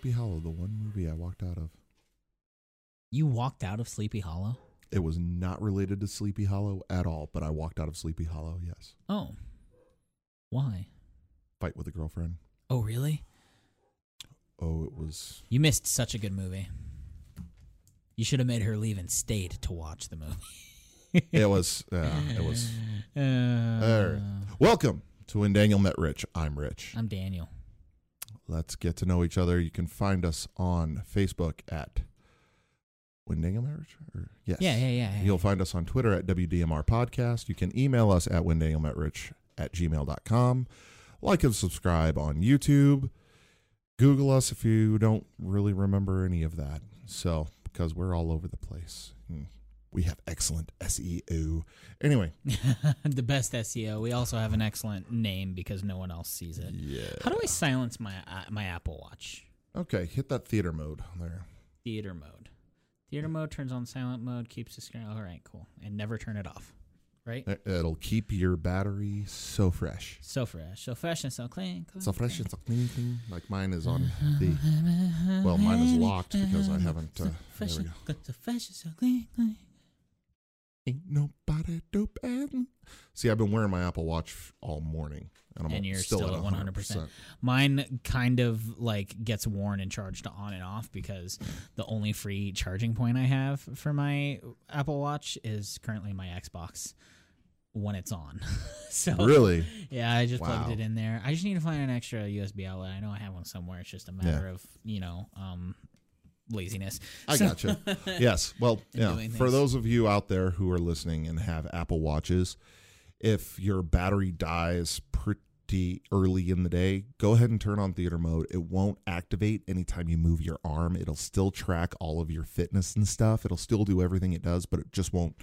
Sleepy Hollow, the one movie I walked out of. You walked out of Sleepy Hollow. It was not related to Sleepy Hollow at all, but I walked out of Sleepy Hollow. Yes, Oh, why? fight with a girlfriend. Oh, really? Oh, it was. You missed such a good movie. You should have made her leave and stayed to watch the movie. It was. Yeah, it was. Uh. Welcome to When Daniel Met Rich. I'm Rich. I'm Daniel. Let's get to know each other. You can find us on Facebook at Daniel Rich. Or, yes. Yeah, yeah, yeah. yeah. You'll find us on Twitter at WDMR Podcast. You can email us at whendanielmetrich at gmail.com. Like and subscribe on YouTube. Google us if you don't really remember any of that. So, because we're all over the place. Hmm. We have excellent SEO. Anyway, the best SEO. We also have an excellent name because no one else sees it. yeah. How do I silence my uh, my Apple Watch? Okay, hit that theater mode there. Theater mode. Theater mode turns on silent mode, keeps the screen. All right, cool, and never turn it off. Right. It- It'll keep your battery so fresh. So fresh, so fresh and so clean. clean, So fresh clean. and so clean, clean. Like mine is on the. Well, mine is locked because I haven't. Uh, So fresh, there we go. so fresh and so clean, clean. Ain't nobody dope and see. I've been wearing my Apple Watch all morning, and I'm And you're still, still at at 100%. Mine kind of like gets worn and charged on and off because the only free charging point I have for my Apple Watch is currently my Xbox when it's on. so Really? yeah, I just plugged it in there. I just need to find an extra USB outlet. I know I have one somewhere. It's just a matter of you know um, laziness. I So- gotcha. yes. Well, yeah. For those of you out there who are listening and have Apple Watches, if your battery dies pretty early in the day, go ahead and turn on theater mode. It won't activate anytime you move your arm. It'll still track all of your fitness and stuff. It'll still do everything it does, but it just won't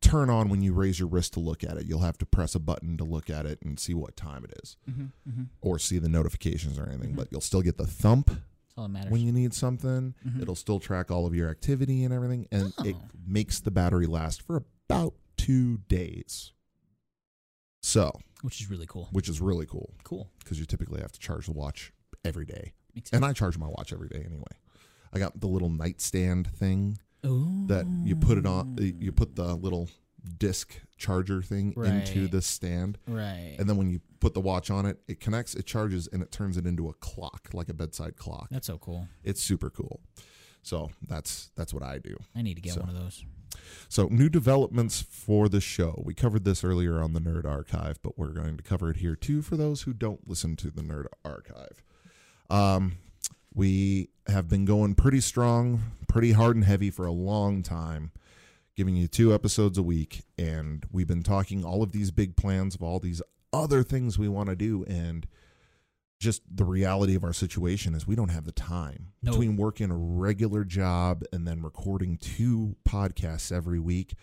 turn on when you raise your wrist to look at it. You'll have to press a button to look at it and see what time it is hmm hmm or see the notifications or anything, Mhm. but you'll still get the thump That's all that matters. when you need something. Mhm. It'll still track all of your activity and everything, and it Oh. makes the battery last for about two days. So, Which is really cool. which is really cool Cool. because you typically have to charge the watch every day, and. I charge my watch every day anyway. I got the little nightstand thing Ooh. that you put it on. You put the little disc charger thing into the stand, right. and then when you put the watch on it, it connects, it charges, and it turns it into a clock, like a bedside clock. That's so cool. It's super cool. So that's that's what I do. I need to get So- one of those. So new developments for the show. We covered this earlier on the Nerd Archive, but we're going to cover it here too for those who don't listen to the Nerd Archive. Um, we have been going pretty strong, pretty hard and heavy for a long time, giving you two episodes a week, and we've been talking all of these big plans of all these other things we want to do, and just the reality of our situation is we don't have the time No. between working a regular job and then recording two podcasts every week.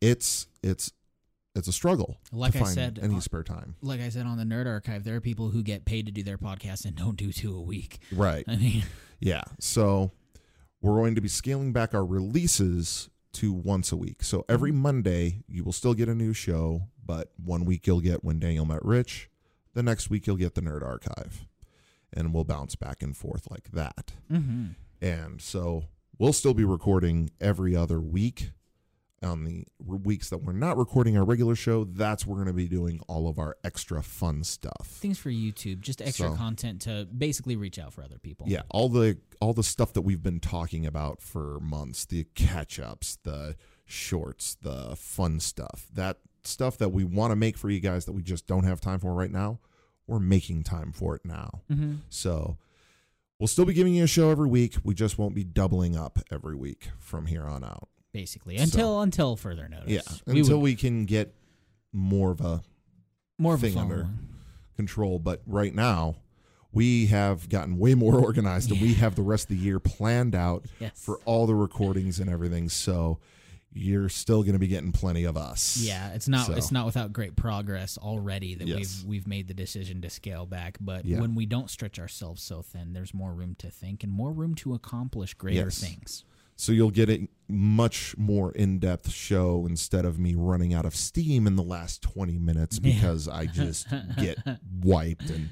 It's it's it's a struggle Like to I find said, any uh, spare time. Like I said on the Nerd Archive, there are people who get paid to do their podcast and don't do two a week. Right. I mean, Yeah. So we're going to be scaling back our releases to once a week. So every Monday you will still get a new show, but one week you'll get when Daniel met Rich, the next week you'll get the Nerd Archive. And we'll bounce back and forth like that. hmm And so we'll still be recording every other week. On the weeks that we're not recording our regular show, that's where we're going to be doing all of our extra fun stuff. things for YouTube, just extra So- content to basically reach out for other people. Yeah, all the all the stuff that we've been talking about for months, the catch-ups, the shorts, the fun stuff. That stuff that we want to make for you guys that we just don't have time for right now. We're making time for it now. hmm So we'll still be giving you a show every week. We just won't be doubling up every week from here on out. Basically, So- until until further notice. Yeah, we until would, we can get more of a more of a thing under- control. But right now, we have gotten way more organized, and we have the rest of the year planned out Yes. for all the recordings and everything. So you're still going to be getting plenty of us. yeah, it's not So- it's not without great progress already that Yes. we've we've made the decision to scale back. But Yeah. when we don't stretch ourselves so thin, there's more room to think and more room to accomplish greater Yes. things. So you'll get a much more in-depth show instead of me running out of steam in the last 20 minutes Yeah. because I just get wiped and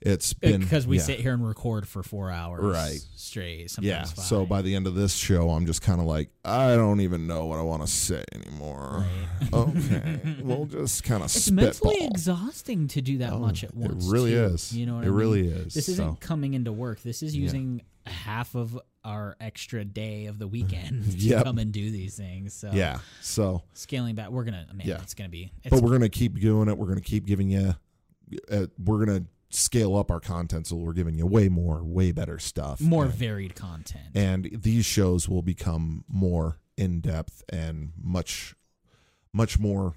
it's been because we yeah. sit here and record for four hours Right. straight. Sometimes Yeah. five. So by the end of this show, I'm just kind of like, I don't even know what I want to say anymore. Right. okay, we'll just kind of it's spitball. mentally exhausting to do that Oh, much at once. It really too. is. You know what it I mean? really is. This isn't So, coming into work. This is Yeah. using half of our extra day of the weekend to Yep. come and do these things. So yeah. So, scaling back, we're gonna. Man, Yeah. it's gonna be. It's, but we're gonna keep doing it. We're gonna keep giving you. Uh, we're gonna scale up our content, so we're giving you way more, way better stuff. more And- varied content. and these shows will become more in depth and much, much more.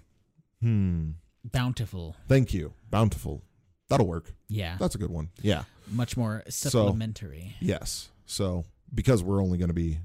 Hmm. Bountiful. Thank you. Bountiful. That'll work. Yeah. That's a good one. Yeah. Much more supplementary. Yes. So because we're only going to be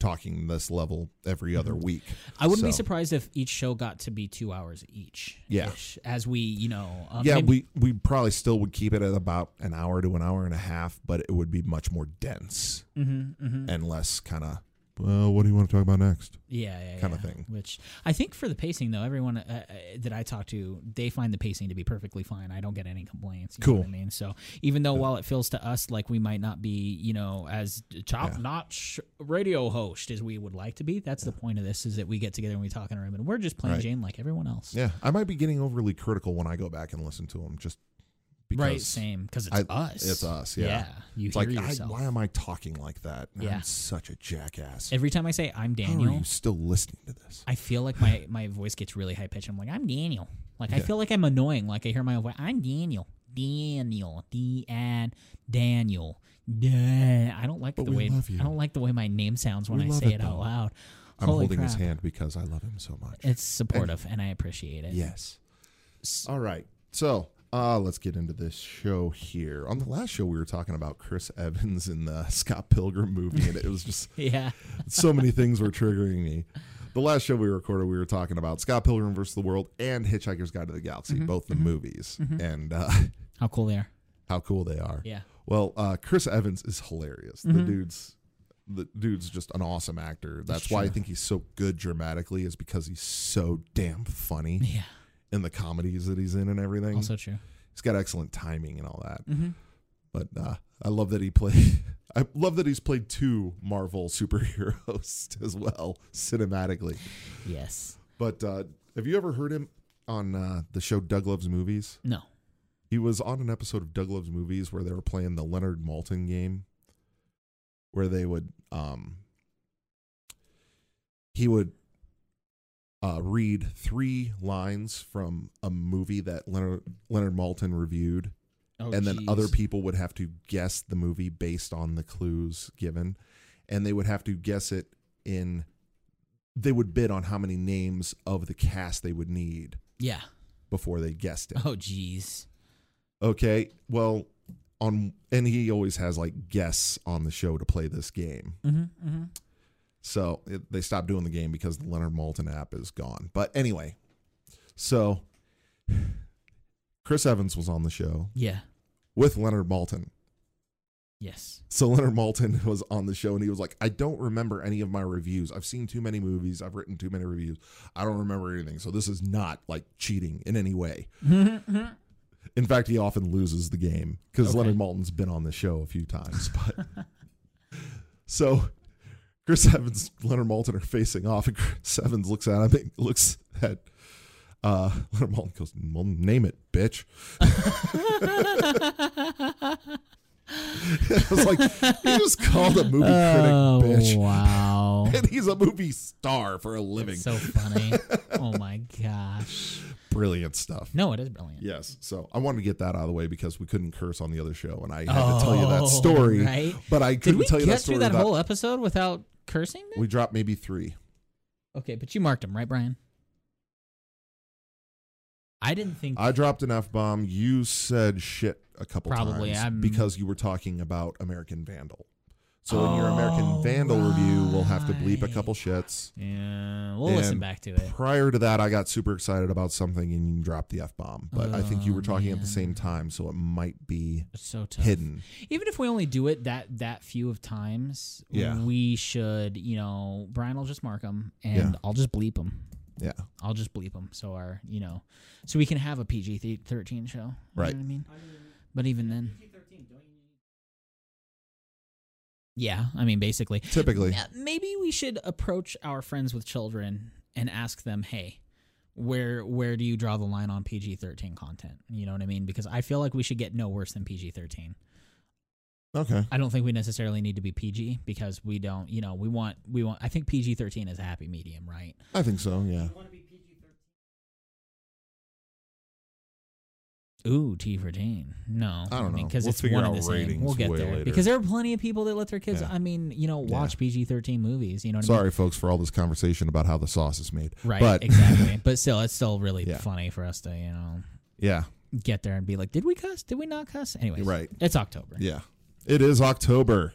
talking this level every other week. I wouldn't be surprised if each show got to be two hours each. Yeah. As we, you know. Um, yeah, maybe- we we probably still would keep it at about an hour to an hour and a half, but it would be much more dense Mhm, mhm. and less kind of. Well, what do you want to talk about next? Yeah, yeah, kinda yeah. thing. Which I think for the pacing, though, everyone uh, uh, that I talk to, they find the pacing to be perfectly fine. I don't get any complaints. You Know Cool. what I mean, so even though while it feels to us like we might not be, you know, as top Yeah. notch radio host as we would like to be, that's the point of this: is that we get together and we talk in a room, and we're just plain Right. Jane like everyone else. Yeah, I might be getting overly critical when I go back and listen to them, just because right, same because it's I- us. it's us, yeah. you It's hear like, I, yourself. why am I talking like that? Yeah. I'm such a jackass. Every time I say I'm How are Daniel, you still listening to this? I feel like my, my voice gets really high pitched. I'm like, I'm Daniel. Like, I feel like I'm annoying. Like, I hear my voice. I'm Daniel. Daniel. D and Daniel. Dan. I don't like But the way. I don't like the way my name sounds when We I say it, it out loud. I'm Holy holding his hand because I love him so much. It's supportive, and I appreciate it. yes. S- All right. So uh, let's get into this show here. On the last show, we were talking about Chris Evans in the Scott Pilgrim movie, and it was just Yeah. so many things were triggering me. The last show we recorded, we were talking about Scott Pilgrim versus the World and Hitchhiker's Guide to the Galaxy, Mm-hmm, both the movies, and uh, How cool they are. how cool they are. Yeah. Well, uh, Chris Evans is hilarious. The Mhm. dude's the dude's just an awesome actor. That's That's why I think he's so good dramatically, is because he's so damn funny Yeah. In the comedies that he's in and everything. Also true. he's got excellent timing and all that. Mm-hmm. But uh, I love that he played. I love that he's played two Marvel superheroes as well cinematically. Yes. But uh, have you ever heard him on uh, the show Doug Loves Movies? No. He was on an episode of Doug Loves Movies where they were playing the Leonard Maltin game, where they would um he would uh, read three lines from a movie that Leonard Leonard Maltin reviewed, Oh, and then geez. other people would have to guess the movie based on the clues given, and they would have to guess it in. They would bid on how many names of the cast they would need Yeah. before they guessed it. Oh, jeez. Okay, well, on and he always has like guests on the show to play this game. Mm-hmm. Mm-hmm. So it, they stopped doing the game because the Leonard Maltin app is gone. But anyway, so Chris Evans was on the show Yeah. with Leonard Maltin. Yes. So Leonard Maltin was on the show and he was like, I don't remember any of my reviews. I've seen too many movies. I've written too many reviews. I don't remember anything. So this is not like cheating in any way. In fact, he often loses the game because Okay. Leonard Maltin's been on the show a few times. But so Chris Evans, Leonard Maltin are facing off, and Chris Evans looks at him, and looks at uh, Leonard Maltin, goes, "Well, name it, bitch." it was like he just called a movie oh, critic bitch, wow. and he's a movie star for a living. so funny. oh my gosh. Brilliant stuff. No, it is brilliant. Yes. So I wanted to get that out of the way because we couldn't curse on the other show, and I had to tell you that Oh, story. right? But I couldn't we tell you that story through that whole episode without cursing? Then? We dropped maybe three. okay, but you marked them, right, Brian? I didn't think. I dropped an f bomb. You said shit a couple Probably, times I'm- because you were talking about American Vandal. So in your American Oh, Vandal review, we'll have to bleep a couple shits. yeah, we'll listen And back to it. Prior to that, I got super excited about something and you dropped the f bomb. But I think you Oh, were talking at the same time, so it might be It's so tough. hidden. Even if we only do it that that few of times, Yeah. we should. You know, Brian will just mark them, and Yeah. I'll just bleep them. Yeah. I'll just bleep them. So our, you know, so we can have a PG thirteen show. You Right. Know what I mean, But even then, yeah, I mean, basically, Typically, Yeah, maybe we should approach our friends with children and ask them, "Hey, where where do you draw the line on PG thirteen content?" You know what I mean? Because I feel like we should get no worse than PG thirteen. okay. I don't think we necessarily need to be PG because we don't. You know, we want we want. I think PG thirteen is a happy medium, right? I think so. Yeah. Ooh, T for teen. No, I don't know. because We'll it's one of the same. We'll get there later. because there are plenty of people that let their kids. Yeah. I mean, you know, watch Yeah. PG thirteen movies. You know what I mean? Sorry, folks, for all this conversation about how the sauce is made. Right, But exactly. But still, it's still really Yeah. funny for us to, you know, yeah, get there and be like, did we cuss? Did we not cuss? Anyway, right. it's October. Yeah. It is October.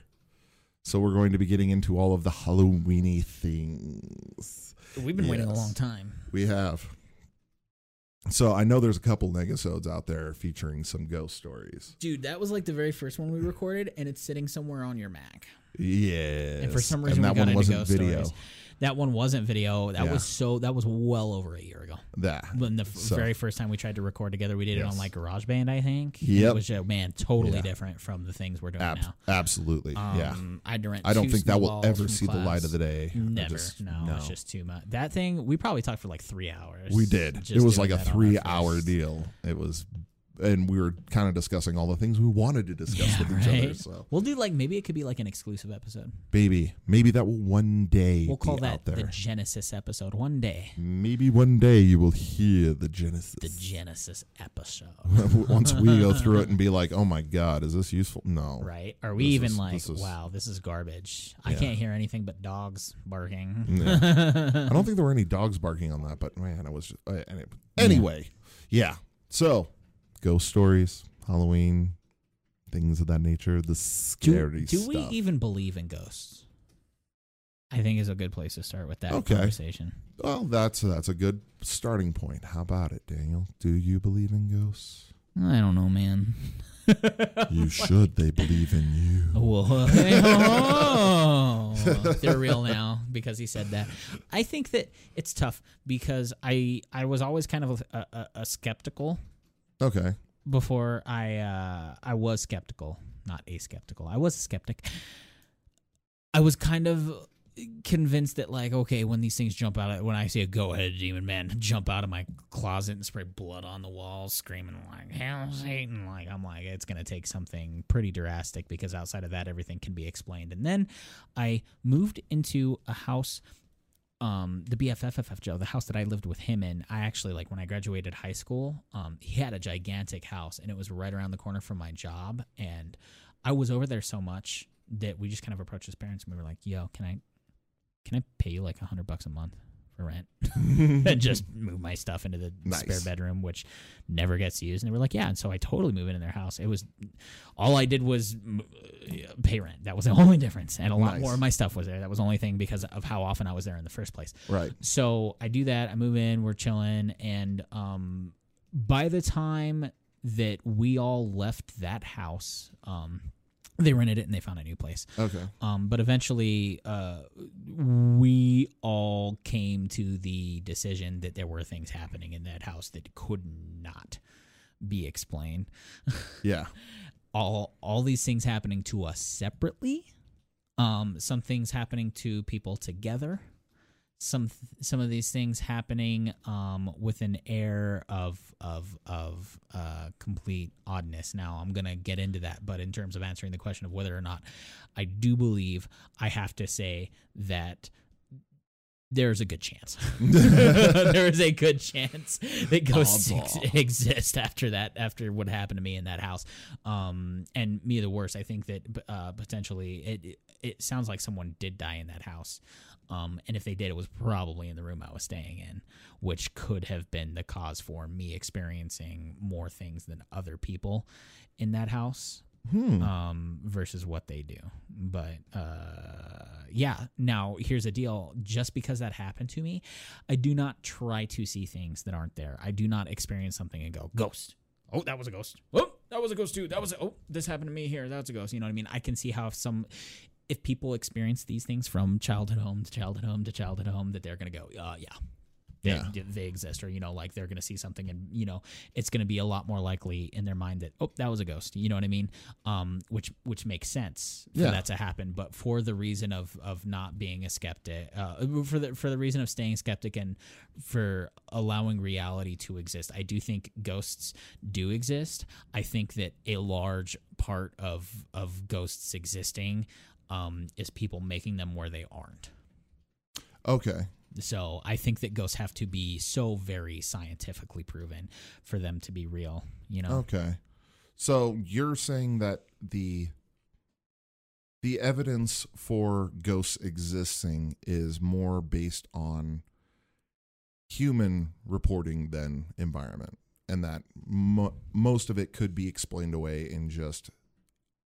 So we're going to be getting into all of the Halloweeny things. We've been waiting a long time. We have. So I know there's a couple negasodes out there featuring some ghost stories. Dude, that was like the very first one we recorded, and it's sitting somewhere on your Mac. Yeah. And for some reason, that we got one into wasn't ghost video. stories. That one wasn't video. That Yeah. was so. That was well over a year ago. That. When the f- So- very first time we tried to record together, we did it Yes. on like GarageBand, I think. And Yep. It was just, man, totally Yeah. different from the things we're doing Ab- now. absolutely. yeah. Um, I had to rent I don't two think that will snowballs ever from see the light class. of the day. I Never. just- no, it's just too much. That thing, we probably talked for like three hours. We did. just It was doing like a that on our three hour first- deal. It was, and we were kind of discussing all the things we wanted to discuss Yeah, with each other. So, We'll do like maybe it could be like an exclusive episode. baby, maybe that will one day We'll call that the Genesis episode. One day, maybe one day you will hear the Genesis. the Genesis episode. Once we go through it and be like, "Oh my God, is this useful?" No, Right? Are we This even is- like, this is- wow, this is garbage? I can't hear anything but dogs barking. Yeah. I don't think there were any dogs barking on that, but man, it was just uh, any- anyway. Yeah. So, ghost stories, Halloween, things of that nature, the do scary do we stuff. even believe in ghosts? I think is a good place to start with that Okay. conversation. well, that's that's a good starting point. How about it, Daniel? Do you believe in ghosts? I don't know, man. You should. They believe in you. Whoa. Oh. They're real now because he said that. I think that it's tough because I I was always kind of a, a, a skeptical Okay. before I uh, I was skeptical, not a skeptical. I was a skeptic. I was kind of convinced that like okay when these things jump out when I see a go ahead demon man jump out of my closet and spray blood on the walls screaming like hell Satan like I'm like it's gonna take something pretty drastic because outside of that everything can be explained and then I moved into a house um the BFFFF Joe the house that I lived with him in I actually like when I graduated high school um he had a gigantic house and it was right around the corner from my job. And I was over there so much that we just kind of approached his parents and we were like yo can I can I pay you like a hundred bucks a month for rent and just move my stuff into the spare bedroom, which never gets used? And they were like, yeah. And so I totally moved in their house. It was all I did was uh, pay rent. That was the only difference, and a lot Nice. more of my stuff was there. That was the only thing because of how often I was there in the first place. Right. So I do that. I move in. We're chilling, and um, by the time that we all left that house, um, they rented it and they found a new place. Okay. Um, but eventually, uh, we all came to the decision that there were things happening in that house that could not be explained. Yeah. All all these things happening to us separately. Um, some things happening to people together. Some some of these things happening um, with an air of of of uh, complete oddness. Now I'm gonna get into that, but in terms of answering the question of whether or not I do believe, I have to say that there's a good chance. there is a good chance that ghosts ex- exist after that, after what happened to me in that house. Um, and me the worst. I think that uh, potentially it, it it sounds like someone did die in that house. Um, and if they did, it was probably in the room I was staying in, which could have been the cause for me experiencing more things than other people in that house Hmm. um, versus what they do. But uh, yeah, now here's the deal. Just because that happened to me, I do not try to see things that aren't there. I do not experience something and go, ghost. Oh, that was a ghost. Oh, that was a ghost too. That was a, oh, this happened to me here. That was a ghost. You know what I mean? I can see how if some if people experience these things from childhood home to childhood home to childhood home, that they're gonna go, uh, yeah, Yeah. they, they exist or you know like they're going to see something and you know it's going to be a lot more likely in their mind that oh that was a ghost you know what i mean um which which makes sense for Yeah. that to happen but for the reason of of not being a skeptic uh for the for the reason of staying skeptic and for allowing reality to exist i do think ghosts do exist i think that a large part of of ghosts existing um is people making them where they aren't Okay. so I think that ghosts have to be so very scientifically proven for them to be real. You know, Okay. So you're saying that the the evidence for ghosts existing is more based on human reporting than environment and that mo- most of it could be explained away in just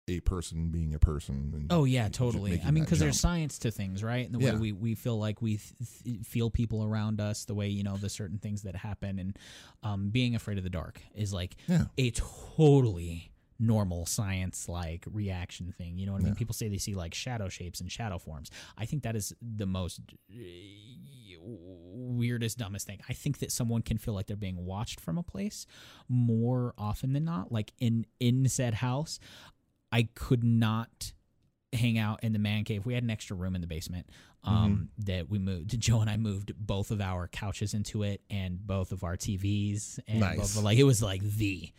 a person being a person Oh yeah, totally. I mean, because there's science to things, right? And the Yeah. way we, we feel like we th- th- feel people around us, the way you know the certain things that happen, and um, being afraid of the dark is like Yeah. a totally normal science like reaction thing. You know what I mean? Yeah. People say they see like shadow shapes and shadow forms. I think that is the most uh, weirdest, dumbest thing. I think that someone can feel like they're being watched from a place more often than not. Like in in said house, I could not hang out in the man cave. We had an extra room in the basement um, that we moved. Joe and I moved both of our couches into it and both of our TVs and Nice. like it was like the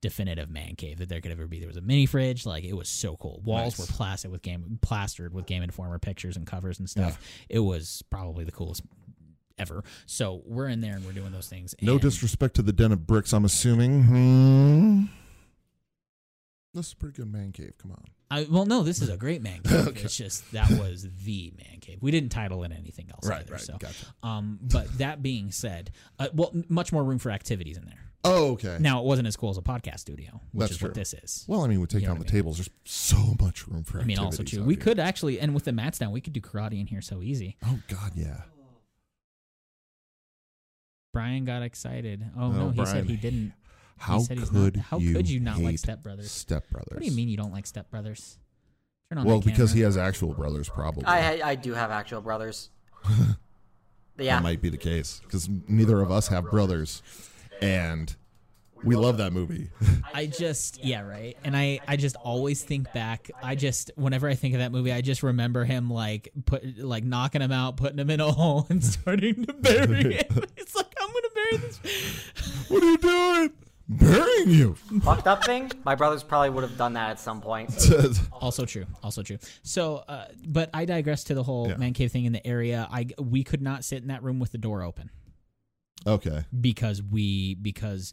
definitive man cave that there could ever be. There was a mini fridge, like it was so cool. Walls Nice. were plastered with game plastered with Game Informer pictures and covers and stuff. It was probably the coolest ever. So we're in there and we're doing those things. No disrespect to the den of bricks, I'm assuming. Hmm. This is a pretty good man cave. Come on. I, well, no, this is a great man cave. Okay. It's just that was the man cave. We didn't title it anything else. either, So, Gotcha. um, but that being said, uh, well, much more room for activities in there. Oh, okay. Now, it wasn't as cool as a podcast studio, which That's is true. what this is. well, I mean, we take You know down the mean? tables. There's so much room for I mean, also too, we here. could actually, and with the mats down, we could do karate in here so easy. Oh, God, yeah. Brian got excited. Oh, Oh, no, he said he didn't. How said he's could not- how you could you not like hate Step Brothers? Step Brothers. What do you mean you don't like Step Brothers? Turn on Well, because he has actual brothers, probably. I I do have actual brothers. yeah. That might be the case because neither of us have brothers, and we love that movie. I just yeah right, and I I just always think back. I just whenever I think of that movie, I just remember him like put like knocking him out, putting him in a hole, and starting to bury him. It's like I'm gonna bury this. what are you doing? Burying you. Fucked up thing. My brothers probably would have done that at some point. Also true, also true. So, uh, but I digress to the whole Yeah. man cave thing in the area. I we could not sit in that room with the door open. okay. because we because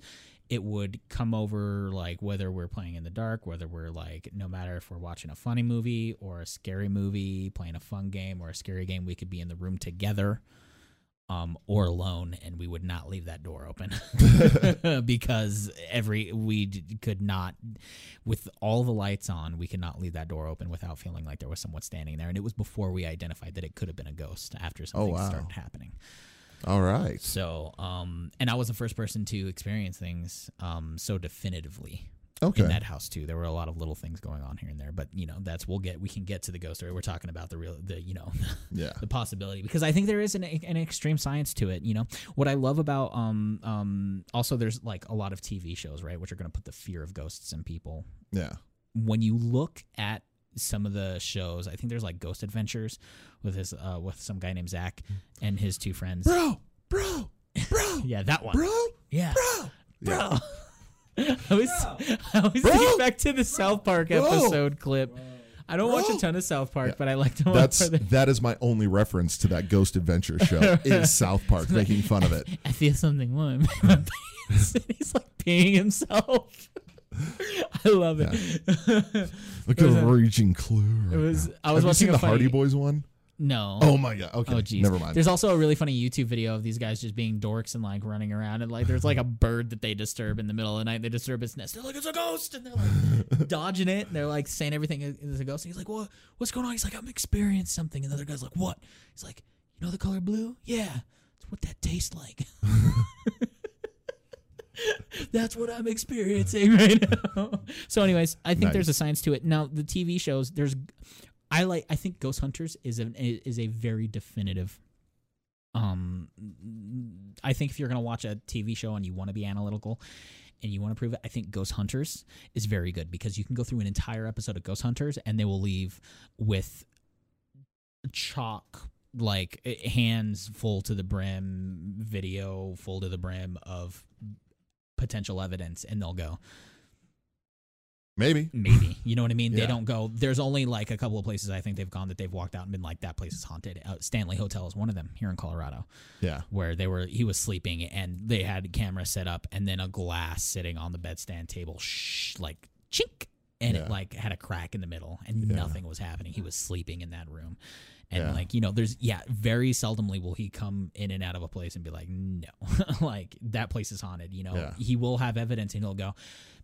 it would come over like whether we're playing in the dark whether we're like no matter if we're watching a funny movie or a scary movie playing a fun game or a scary game we could be in the room together um or alone and we would not leave that door open because every we d- could not with all the lights on we could not leave that door open without feeling like there was someone standing there and it was before we identified that it could have been a ghost after something wow. started happening All right. so, um, and I was the first person to experience things um, so definitively Okay. in that house too. There were a lot of little things going on here and there, but you know, that's we'll get we can get to the ghost story. We're talking about the real, the you know, Yeah. the possibility because I think there is an, an extreme science to it. You know, what I love about um um also there's like a lot of TV shows right, which are going to put the fear of ghosts in people Yeah. when you look at some of the shows, I think there's like Ghost Adventures with his uh with some guy named Zach and his two friends. Bro, bro, bro, Yeah, that one. bro, Yeah. bro. Bro. I was I was Bro. thinking back to the South Park Bro. episode clip. I don't watch a ton of South Park, but I like to watch That's that is my only reference to that Ghost Adventure show is South Park making fun of it. I feel something warm He's like peeing himself. I love it. Look It was at a- reaching clue. Right It was. now. I was Have you watching seen the funny, Hardy Boys one? No. Oh my god. Okay. Oh geez. Never mind. There's also a really funny YouTube video of these guys just being dorks and like running around and like there's like a bird that they disturb in the middle of the night. They disturb its nest. They're like it's a ghost and they're like dodging it. And they're like saying everything is a ghost. And he's like, what? What's going on? He's like, I'm experiencing something. And the other guy's like, what? He's like, you know the color blue? Yeah, it's what that tastes like. That's what I'm experiencing right now. So, anyways, I think there's a science to it. Now, the TV shows, there's, I like, I think Ghost Hunters is a is a very definitive Um, I think if you're gonna watch a TV show and you want to be analytical. And you want to prove it, I think Ghost Hunters is very good because you can go through an entire episode of Ghost Hunters and they will leave with chalk like eh, hands full to the brim video full to the brim of potential evidence and they'll go Maybe. maybe you know what i mean Yeah. they don't go there's only like a couple of places i think they've gone that they've walked out and been like that place is haunted uh, stanley hotel is one of them here in colorado Yeah. where they were he was sleeping and they had camera set up and then a glass sitting on the bedstand table shh, like chink and Yeah. it like had a crack in the middle and Yeah. nothing was happening he was sleeping in that room and Yeah. like you know there's yeah very seldomly will he come in and out of a place and be like no like that place is haunted you know Yeah. he will have evidence and he'll go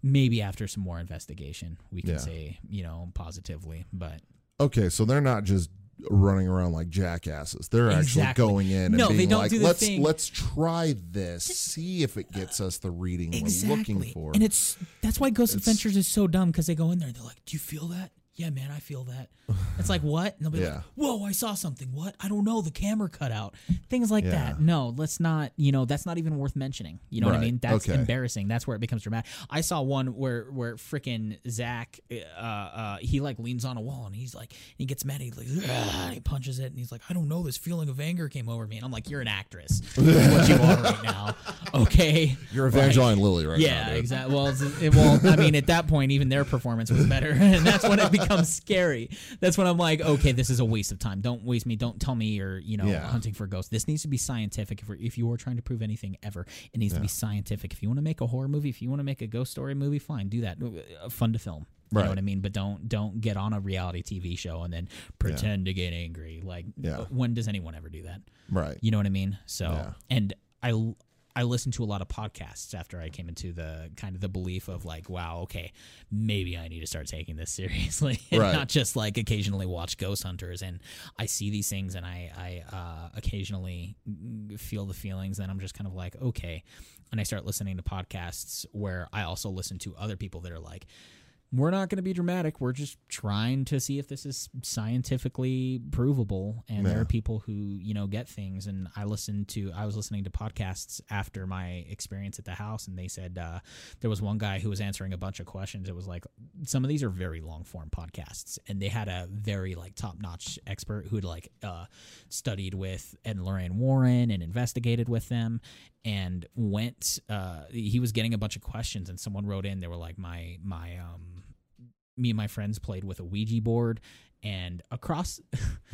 maybe after some more investigation we can Yeah. say you know positively but Okay, so they're not just running around like jackasses. They're Exactly. actually going in and No, they being don't like, "Let's thing- let's try this, see if it gets us the reading we're looking for." And it's that's why Ghost It's- Adventures is so dumb because they go in there and they're like, "Do you feel that? Yeah, man, I feel that." It's like what? And they'll be Yeah. like, "Whoa, I saw something. What? I don't know. The camera cut out." Things like Yeah. that. No, let's not. You know, that's not even worth mentioning. You know what I mean? That's Okay. embarrassing. That's where it becomes dramatic. I saw one where where freaking Zach, uh, uh, he like leans on a wall and he's like, he gets mad. He like, and he punches it and he's like, "I don't know. This feeling of anger came over me." And I'm like, "You're an actress. That's what you are right now. Okay." You're Like- Evangeline Lilly right now. yeah, exactly. Well, it, well, I mean, at that point, even their performance was better, and that's when it becomes scary. That's when I'm like, okay, this is a waste of time. Don't waste me. Don't tell me you're, you know, Yeah. hunting for ghosts. This needs to be scientific. If, we're, if you are trying to prove anything ever, it needs to be scientific. If you want to make a horror movie, if you want to make a ghost story movie, fine, do that. Uh, Fun to film. You Right. know what I mean? But don't don't get on a reality TV show and then pretend to get angry. Like, Yeah. when does anyone ever do that? Right. You know what I mean? So, Yeah. and I I listened to a lot of podcasts after I came into the kind of the belief of like, wow, okay, maybe I need to start taking this seriously and Right. not just like occasionally watch Ghost Hunters. And I see these things and I I uh, occasionally feel the feelings, and I'm just kind of like, okay. And I start listening to podcasts where I also listen to other people that are like, we're not going to be dramatic. We're just trying to see if this is scientifically provable. And there are people who, you know, get things. And I listened to, I was listening to podcasts after my experience at the house, and they said uh, there was one guy who was answering a bunch of questions. It was like, some of these are very long form podcasts. And they had a very, like, top notch expert who'd like, uh, studied with Ed and Lorraine Warren and investigated with them and went, uh, he was getting a bunch of questions, and someone wrote in, they were like, my, my, um, me and my friends played with a Ouija board, and across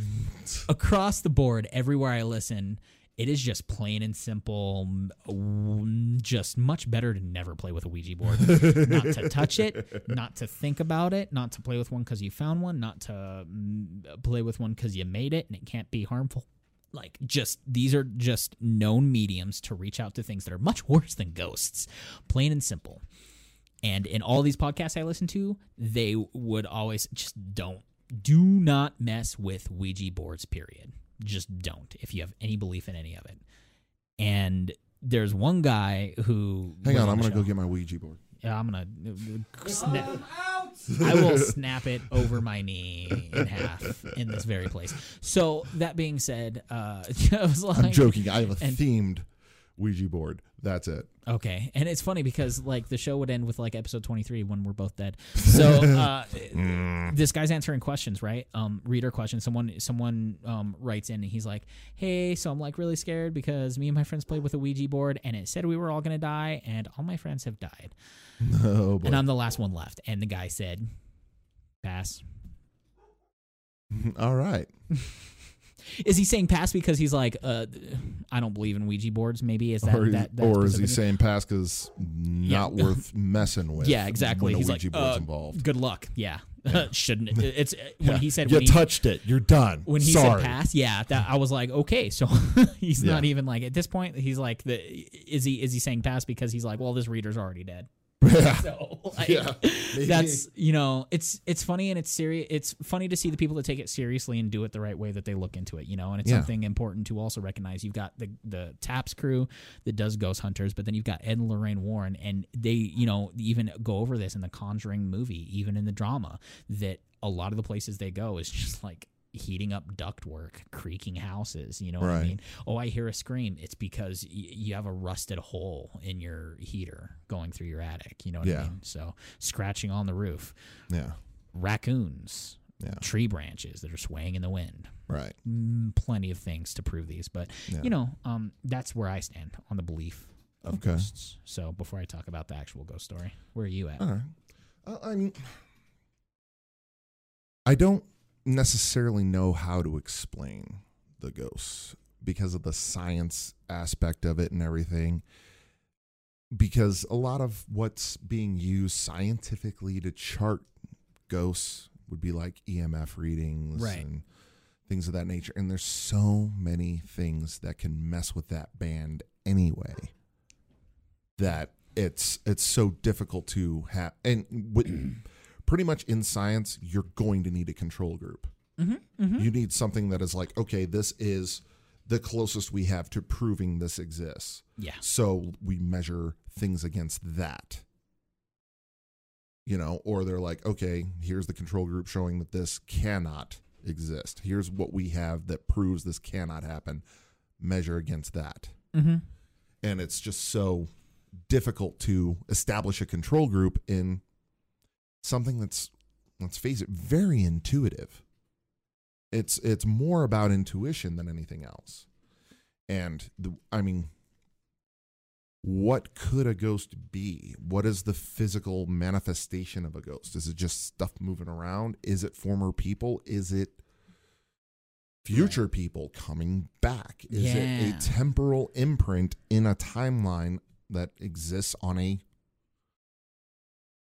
across the board, everywhere I listen, it is just plain and simple. Just much better to never play with a Ouija board. not to touch it, not to think about it, not to play with one because you found one, not to play with one because you made it and it can't be harmful. Like, just these are just known mediums to reach out to things that are much worse than ghosts, plain and simple. And in all these podcasts I listen to, they would always just don't, do not mess with Ouija boards, period. Just don't if you have any belief in any of it. And there's one guy who. Hang on, I'm gonna go get my Ouija board. Yeah, I'm gonna snap. I will snap it over my knee in half in this very place. So that being said, uh, I was like, I'm joking. I have a and- themed Ouija board. That's it. Okay, and it's funny because like the show would end with like episode twenty three when we're both dead. So uh, this guy's answering questions, right? Um, reader questions. Someone someone um, writes in and he's like, "Hey, so I'm like really scared because me and my friends played with a Ouija board and it said we were all gonna die and all my friends have died Oh boy. and I'm the last one left." And the guy said, "Pass." All right. Is he saying pass because he's like, uh, I don't believe in Ouija boards? Maybe is that or that, that or is he saying pass Pasca's not Yeah. worth messing with? Yeah, exactly. He's Ouija like, board's uh, involved. Good luck. Yeah, shouldn't it? It's when Yeah. he said you when he, touched it. You're done. when he Sorry. said pass. Yeah, that I was like, okay, so he's not even like at this point. He's like, the is he is he saying pass because he's like, well, this reader's already dead. Yeah. So like, Yeah, that's you know, it's it's funny and it's serious. It's funny to see the people that take it seriously and do it the right way that they look into it. You know, and it's Yeah. something important to also recognize. You've got the the Taps crew that does Ghost Hunters, but then you've got Ed and Lorraine Warren, and they you know even go over this in the Conjuring movie, even in the drama that a lot of the places they go is just like heating up ductwork, creaking houses. You know what I mean? Oh, I hear a scream. It's because y- you have a rusted hole in your heater going through your attic. You know what Yeah. I mean? So scratching on the roof, Yeah. raccoons, Yeah. tree branches that are swaying in the wind. Right. Mm, plenty of things to prove these, but Yeah. you know, um, that's where I stand on the belief of Okay. ghosts. So before I talk about the actual ghost story, where are you at? All right. Uh, I mean, I don't necessarily know how to explain the ghosts because of the science aspect of it and everything. Because a lot of what's being used scientifically to chart ghosts would be like EMF readings Right. and things of that nature. And there's so many things that can mess with that band anyway that it's it's so difficult to have and with, pretty much in science you're going to need a control group Mm-hmm, mm-hmm. you need something that is like okay this is the closest we have to proving this exists Yeah. so we measure things against that you know or they're like okay here's the control group showing that this cannot exist here's what we have that proves this cannot happen measure against that Mm-hmm. and it's just so difficult to establish a control group in something that's let's face it very intuitive. It's it's more about intuition than anything else. And the i mean what could a ghost be? What is the physical manifestation of a ghost? Is it just stuff moving around? Is it former people? Is it future people coming back? Is it a temporal imprint in a timeline that exists on a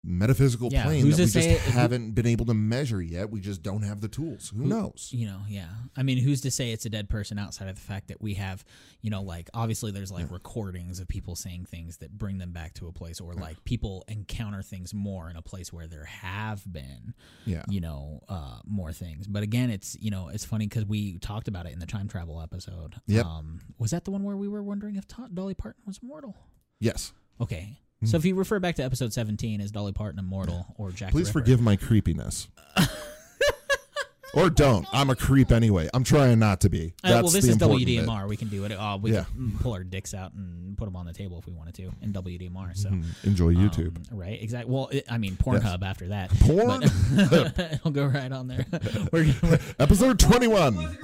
metaphysical Yeah, plane that we just it- haven't been able to measure yet we just don't have the tools who, Who- knows You know, yeah. I mean, who's to say it's a dead person outside of the fact that we have, you know, like obviously there's like Yeah. recordings of people saying things that bring them back to a place, or like people encounter things more in a place where there have been, yeah you know, uh, more things. But again, it's you know, it's funny because we talked about it in the time travel episode. Yep. Um, was that the one where we were wondering if Dolly Parton was mortal? yes Okay. Hmm. So if you refer back to episode 17, is Dolly Parton immortal or Jack? the please Ripper? forgive my creepiness or don't i'm a creep anyway i'm trying not to be Uh, well, this the is important bit. WDMR. We can do it. Uh, we Yeah. can pull our dicks out and put them on the table if we wanted to in WDMR. So Mhm. enjoy youtube um, right? Exactly. Well, it, I mean, Pornhub after that. Porn? But it'll go right on there. We're, we're, episode 21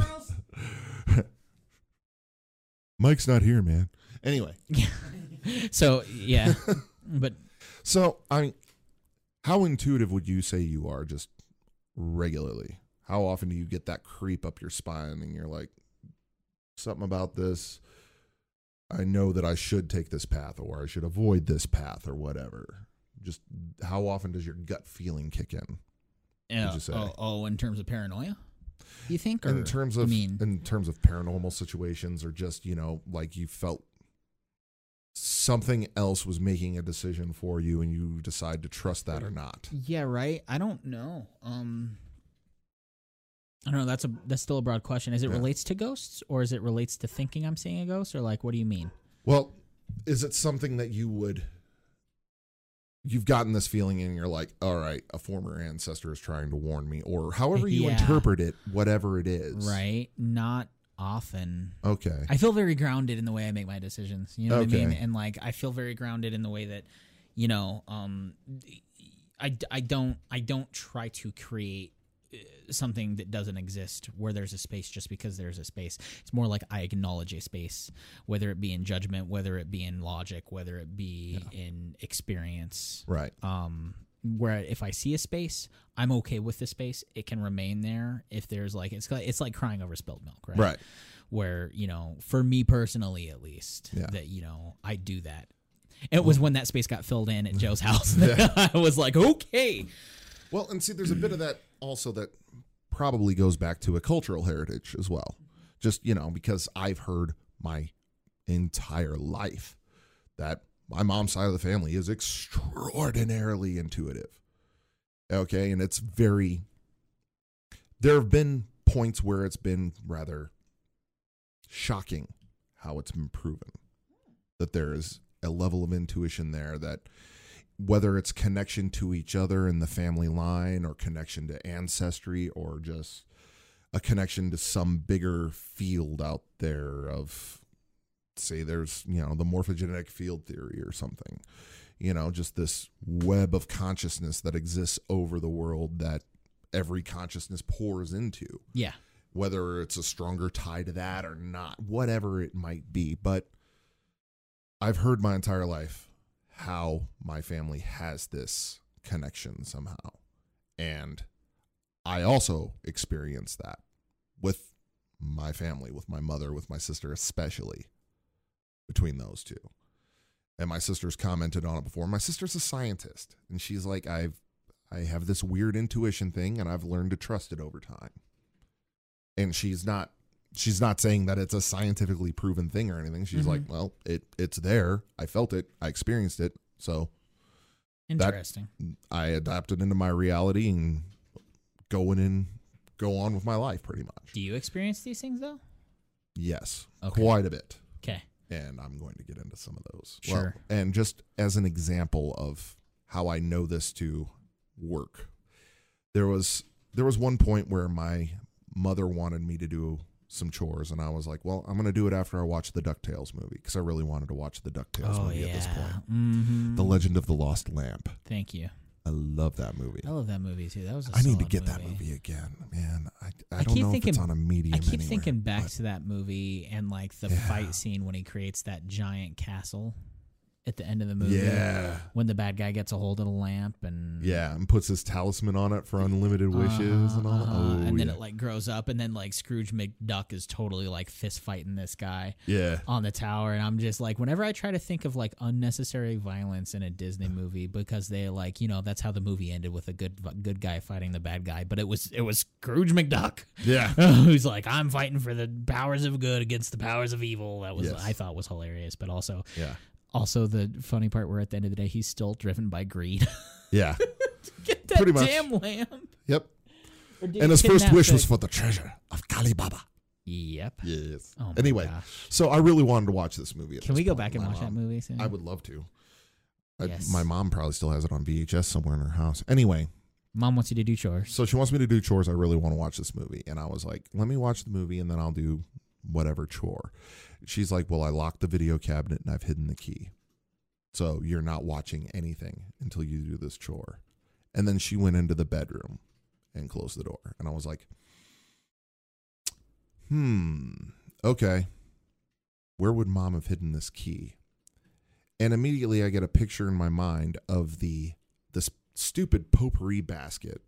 mike's not here man anyway so yeah, but So, I mean, how intuitive would you say you are just regularly? How often do you get that creep up your spine and you're like, something about this? I know that I should take this path or I should avoid this path or whatever. Just how often does your gut feeling kick in? uh, oh, oh, in terms of paranoia, you think? Or, in terms of I mean, in terms of paranormal situations or just, you know, like you felt something else was making a decision for you and you decide to trust that or not. yeah, right. I don't know. Um, I don't know. That's a that's still a broad question. Is it Yeah. relates to ghosts or is it relates to thinking I'm seeing a ghost or like what do you mean? Well, is it something that you would you've gotten this feeling and you're like, all right, a former ancestor is trying to warn me, or however you Yeah. interpret it, whatever it is. Right? Not often. Okay. I feel very grounded in the way I make my decisions. You know what I mean? And like I feel very grounded in the way that, you know, um, I, I don't I don't try to create uh, something that doesn't exist where there's a space just because there's a space. It's more like I acknowledge a space, whether it be in judgment, whether it be in logic, whether it be in experience. right. Um, where if I see a space, I'm okay with the space. It can remain there. If there's like it's like, it's like crying over spilled milk, right? Right. where you know for me personally at least Yeah. that you know i do that it was when that space got filled in at joe's house that i was like okay Well, and see, there's a bit of that also that probably goes back to a cultural heritage as well. Just, you know, because I've heard my entire life that my mom's side of the family is extraordinarily intuitive. Okay. And it's very, there have been points where it's been rather shocking how it's been proven that there is a level of intuition there that whether it's connection to each other in the family line or connection to ancestry or just a connection to some bigger field out there of say there's you know the morphogenetic field theory or something you know just this web of consciousness that exists over the world that every consciousness pours into. Yeah. whether it's a stronger tie to that or not whatever it might be. But i've heard my entire life how my family has this connection somehow. And i also experienced that with my family with my mother with my sister especially between those two and my sister's commented on it before my sister's a scientist and she's like i've i have this weird intuition thing and i've learned to trust it over time and she's not she's not saying that it's a scientifically proven thing or anything she's Mhm. like well it it's there i felt it i experienced it so Interesting. i adapted into my reality and going in and go on with my life pretty much Do you experience these things though? yes Okay. quite a bit Okay. And i'm going to get into some of those Sure. and just as an example of how i know this to work there was there was one point where my mother wanted me to do some chores and i was like well i'm going to do it after i watch the ducktales movie because i really wanted to watch the ducktales oh movie yeah. at this point Mm-hmm. the legend of the lost lamp Thank you. I love that movie I love that movie too. That was. I I need to get that movie again, man. I, I, I don't keep know if thinking- it's on a medium. I keep anywhere, thinking back but- to that movie and like the Yeah. fight scene when he creates that giant castle at the end of the movie. yeah, When the bad guy gets a hold of the lamp and yeah, and puts his talisman on it for unlimited wishes and all. Uh-huh, Oh, and then yeah. it like grows up, and then like Scrooge McDuck is totally like fist fighting this guy yeah, on the tower, and I'm just like, whenever I try to think of like unnecessary violence in a Disney movie, because they like, you know, that's how the movie ended with a good good guy fighting the bad guy, but it was it was Scrooge McDuck yeah, who's like, I'm fighting for the powers of good against the powers of evil. That was Yes. I thought was hilarious, but also yeah, also the funny part where at the end of the day he's still driven by greed. yeah. Get that Pretty much. damn lamp. Yep. Or did And his first kidnap wish the- was for the treasure of Collie Baba. Yep. Yes. Oh my anyway, gosh. so I really wanted to watch this movie. At Can this we go point. back and My watch that mom- movie soon? I would love to. I- Yes. My mom probably still has it on VHS somewhere in her house. Anyway, Mom wants you to do chores. so she wants me to do chores. I really want to watch this movie. And I was like, let me watch the movie and then I'll do whatever chore. She's like, well, I locked the video cabinet and I've hidden the key. So you're not watching anything until you do this chore. And then she went into the bedroom and closed the door. And I was like, hmm, okay. Where would mom have hidden this key? And immediately I get a picture in my mind of the this stupid potpourri basket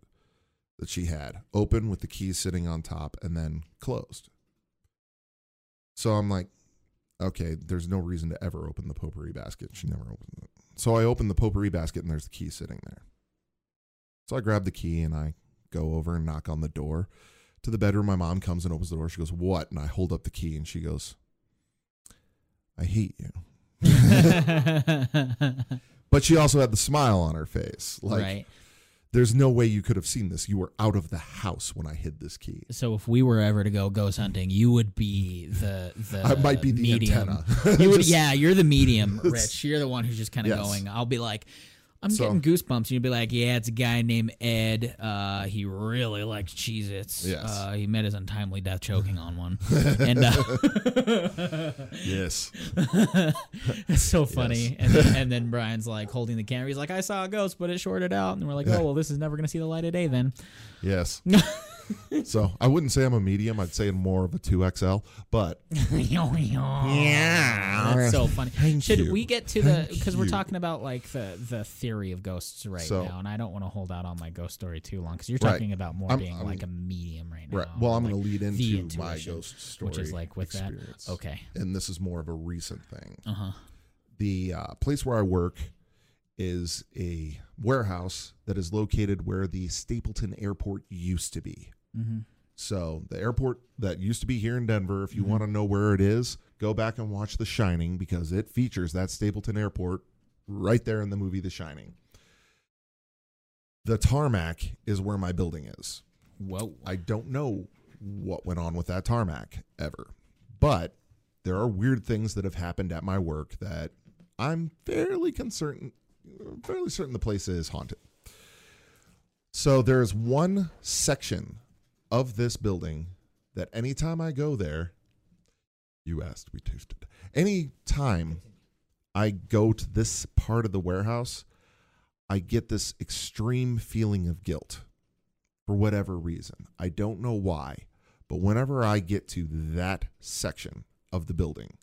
that she had open with the keys sitting on top and then closed. So I'm like, okay, there's no reason to ever open the potpourri basket. She never opened it. So I open the potpourri basket and there's the key sitting there. So I grab the key and I go over and knock on the door to the bedroom. My mom comes and opens the door. She goes, What? And I hold up the key and she goes, I hate you. But she also had the smile on her face. Like, right. There's no way you could have seen this. You were out of the house when I hid this key. So if we were ever to go ghost hunting, you would be the the I might be the medium. antenna. You would, Just- yeah, you're the medium, Rich. You're the one who's just kind of Yes. going. I'll be like, I'm So- getting goosebumps. And you'd be like, yeah, it's a guy named Ed. Uh, he really likes Cheez Its. Yes. Uh, he met his untimely death choking on one. and uh, Yes. it's so funny. Yes. And, then, and then Brian's like holding the camera. He's like, I saw a ghost, but it shorted out. And we're like, oh, well, this is never going to see the light of day then. Yes. so I wouldn't say I'm a medium. I'd say I'm more of a 2XL. But yeah. That's so funny. Thank Should you. we get to the because we're talking about like the the theory of ghosts right So- now, and I don't want to hold out on my ghost story too long because you're Right. talking about more I'm- being I'm- like a medium right now. right. Well, I'm like going to lead into my ghost story. which is like with experience. that. Okay. And this is more of a recent thing. Uh huh. the uh, place where I work is a warehouse that is located where the Stapleton Airport used to be. Mm-hmm. So the airport that used to be here in Denver, if you Mhm. want to know where it is, go back and watch The Shining because it features that Stapleton Airport right there in the movie The Shining. The tarmac is where my building is. Whoa. I don't know what went on with that tarmac ever, but there are weird things that have happened at my work that I'm fairly concerned, fairly certain the place is haunted. So there's one section of this building that anytime I go there, you asked, we tasted. Anytime I go to this part of the warehouse, I get this extreme feeling of guilt for whatever reason. I don't know why, but whenever I get to that section of the building,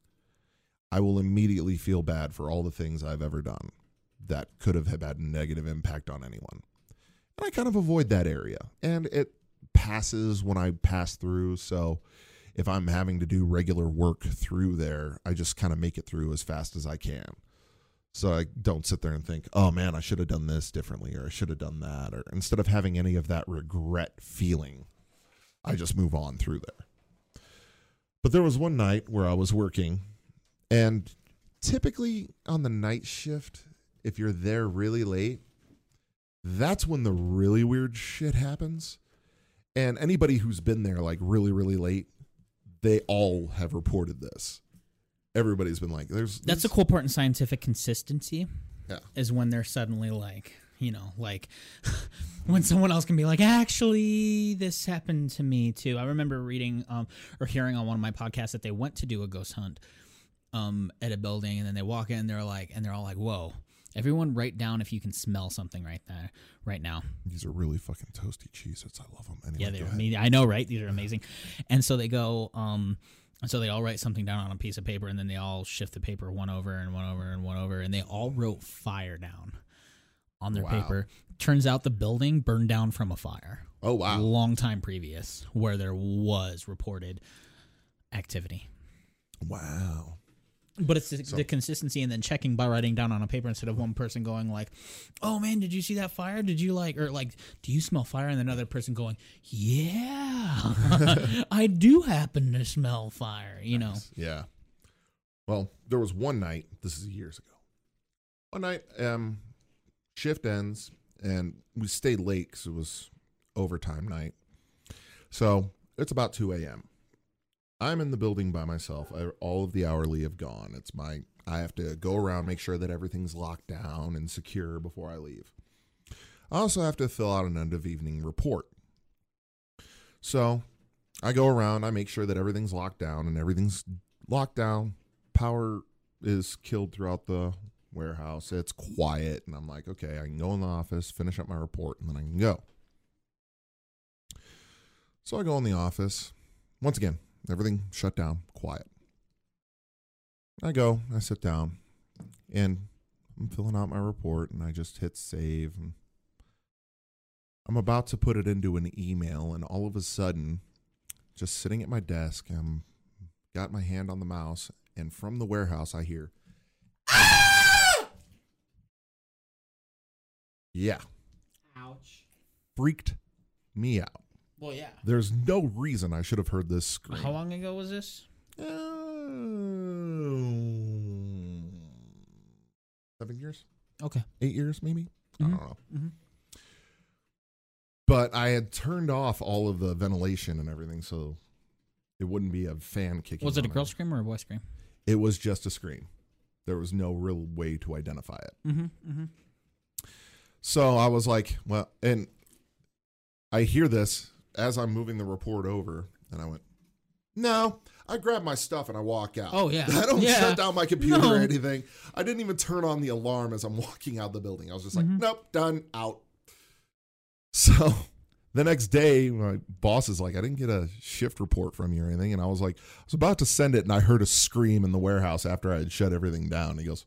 I will immediately feel bad for all the things I've ever done that could have had a negative impact on anyone. And I kind of avoid that area. And it passes when I pass through. So if I'm having to do regular work through there, I just kind of make it through as fast as I can. So I don't sit there and think, oh man, I should have done this differently or I should have done that. Or instead of having any of that regret feeling, I just move on through there. But there was one night where I was working, and typically on the night shift, if you're there really late, that's when the really weird shit happens. And anybody who's been there like really, really late, they all have reported this. Everybody's been like, "There's That's the cool part in scientific consistency. Yeah. Is when they're suddenly like, you know, like when someone else can be like, actually, this happened to me too. I remember reading um, or hearing on one of my podcasts that they went to do a ghost hunt um, at a building, and then they walk in, they're like, and they're all like, whoa. Everyone, write down if you can smell something right there, right now. These are really fucking toasty Cheez-Its. I love them. Anyway, Yeah, they're amazing. I know, right? These are amazing. And so they go, um, and so they all write something down on a piece of paper, and then they all shift the paper one over and one over and one over, and they all wrote fire down on their Wow. paper. Turns out the building burned down from a fire. Oh wow. A long time previous, where there was reported activity. Wow. But it's the, So- the consistency and then checking by writing down on a paper instead of one person going like, "Oh man, did you see that fire? Did you like or like, do you smell fire?" And then another person going, "Yeah, I do happen to smell fire." You know, Yeah. Well, there was one night, this is years ago. One night, um, shift ends and we stayed late because it was overtime night. So it's about 2 a.m. I'm in the building by myself. I, all of the hourly have gone. It's my, I have to go around, make sure that everything's locked down and secure before I leave. I also have to fill out an end of evening report. So I go around, I make sure that everything's locked down and everything's locked down. Power is killed throughout the warehouse. It's quiet. And I'm like, okay, I can go in the office, finish up my report, and then I can go. So I go in the office. Once again, everything shut down, quiet. I go, I sit down, and I'm filling out my report, and I just hit save. And I'm about to put it into an email, and all of a sudden, just sitting at my desk, I'm got my hand on the mouse, and from the warehouse, I hear, "Ah!" yeah, ouch. freaked me out. Well, yeah. There's no reason I should have heard this scream. How long ago was this? Uh, seven years, Okay. eight years, maybe. I Mhm. don't know. Mhm. But I had turned off all of the ventilation and everything, so it wouldn't be a fan kicking. Was it a girl scream or a boy scream? It was just a scream. There was no real way to identify it. Mm-hmm. Mm-hmm. So I was like, well, and I hear this as I'm moving the report over, and I went, no. I grab my stuff and I walk out. Oh, yeah. I don't Yeah. shut down my computer No. or anything. I didn't even turn on the alarm as I'm walking out the building. I was just like, Mhm. nope, done, out. So the next day, my boss is like, I didn't get a shift report from you or anything. And I was like, I was about to send it, and I heard a scream in the warehouse after I had shut everything down. He goes,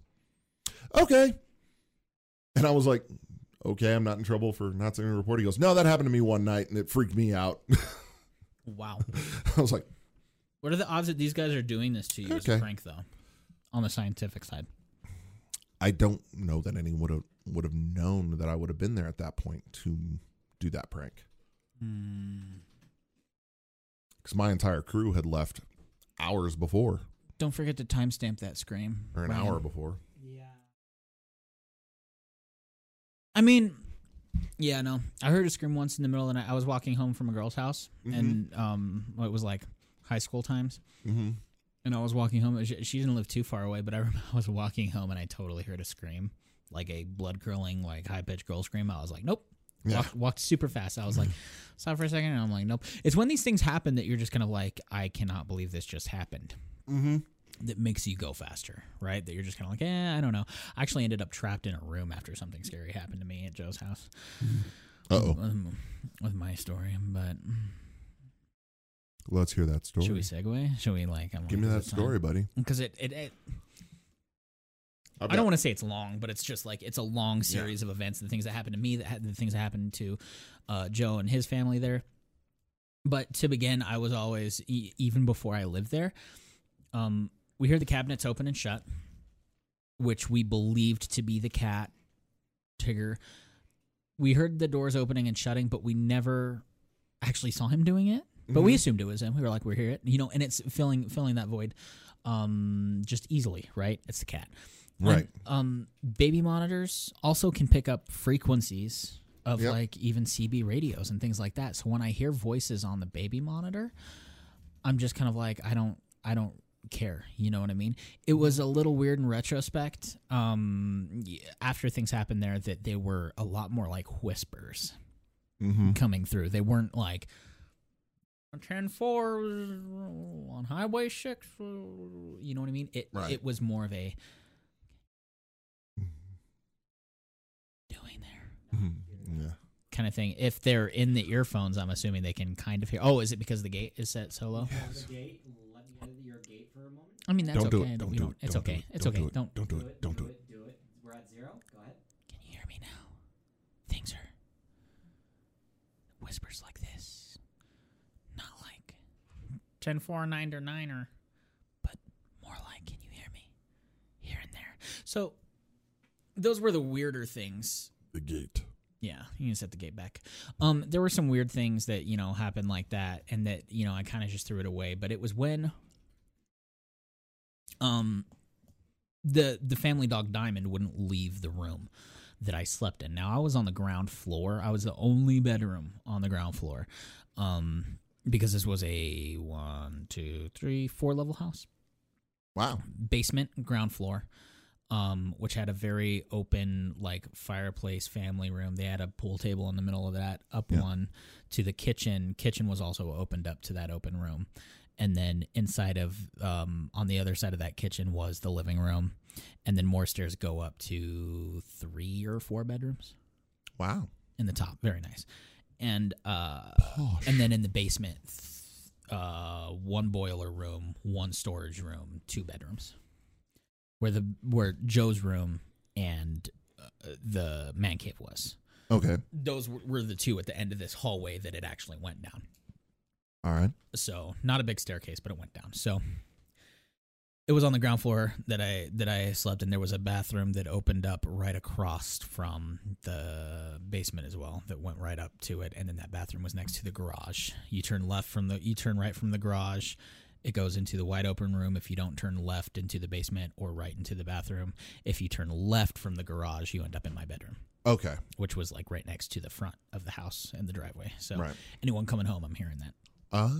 okay. And I was like, okay, I'm not in trouble for not sending a report. He goes, no, that happened to me one night, and it freaked me out. Wow. I was like, what are the odds that these guys are doing this to you as Okay. a prank, though? On the scientific side. I don't know that anyone would have would have known that I would have been there at that point to do that prank Hmm. because my entire crew had left hours before Don't forget to timestamp that scream. or an Ryan. hour before. I mean, yeah, no. I heard a scream once in the middle of the night. I was walking home from a girl's house, and um, it was like high school times. Mm-hmm. And I was walking home. She, she didn't live too far away, but I remember I was walking home and I totally heard a scream, like a blood curling, like high pitched girl scream. I was like, nope, Yeah. Walked, walked super fast. I was like, stop for a second, and I'm like, nope. It's when these things happen that you're just kind of like, I cannot believe this just happened. Mm-hmm. That makes you go faster, right? That you're just kind of like, eh, I don't know. I actually ended up trapped in a room after something scary happened to me at Joe's house. Oh. Um, with my story, but Let's hear that story. should we segue? Should we like? I'm Give me that story, buddy. because it, it, it I've don't want to say it's long, but it's just like it's a long series of events, the things that happened to me, that ha- the things that happened to uh, Joe and his family there. But to begin, I was always e- even before I lived there. Um, we hear the cabinets open and shut, which we believed to be the cat Tigger. We heard the doors opening and shutting, but we never actually saw him doing it. But we Mhm. assumed it was him. We were like, "We're here," you know, and it's filling filling that void, um, just easily, right? It's the cat. And, Right. um, baby monitors also can pick up frequencies of Yep. like even CB radios and things like that. So when I hear voices on the baby monitor, I'm just kind of like, I don't, I don't care. You know what I mean? It was a little weird in retrospect. Um, after things happened there, that they were a lot more like whispers Mm-hmm. coming through. They weren't like. 10 4 on Highway 6. You know what I mean? It Right. it was more of a doing there Mm-hmm. Yeah. kind of thing. If they're in the earphones, I'm assuming they can kind of hear. Oh, is it because the gate is set so low? I mean, that's don't do okay. it. Don't we do don't. it. It's Don't do okay. it. It's Don't okay. do it. Don't. Don't do it. Don't do it. Do it. We're at zero. Go ahead. Can you hear me now? Things are whispers like this, not like 10 4 9 or 9 but more like, can you hear me? Here and there. So, those were the weirder things The gate. Yeah, you can set the gate back. Um, there were some weird things that you know happened like that, and that you know I kind of just threw it away. But it was when, um, the the family dog Diamond wouldn't leave the room that I slept in. Now I was on the ground floor. I was the only bedroom on the ground floor, um, because this was a one, two, three, four level house Wow. basement, ground floor, um, which had a very open like fireplace family room. They had a pool table in the middle of that. Up Yeah. one to the kitchen. Kitchen was also opened up to that open room, and then inside of um, on the other side of that kitchen was the living room, and then more stairs go up to three or four bedrooms Wow. in the top. Very nice, and uh, Posh. and then in the basement, uh, one boiler room, one storage room, two bedrooms. Where the where Joe's room and uh, the man cave was. Okay. Those were, were the two at the end of this hallway that it actually went down. All right. So not a big staircase, but it went down. So it was on the ground floor that I that I slept in. There was a bathroom that opened up right across from the basement as well, that went right up to it, and then that bathroom was next to the garage. You turn left from the you turn right from the garage. It goes into the wide open room if you don't turn left into the basement or right into the bathroom. If you turn left from the garage, you end up in my bedroom, Okay. which was like right next to the front of the house and the driveway. So Right. anyone coming home, I'm hearing that Oh.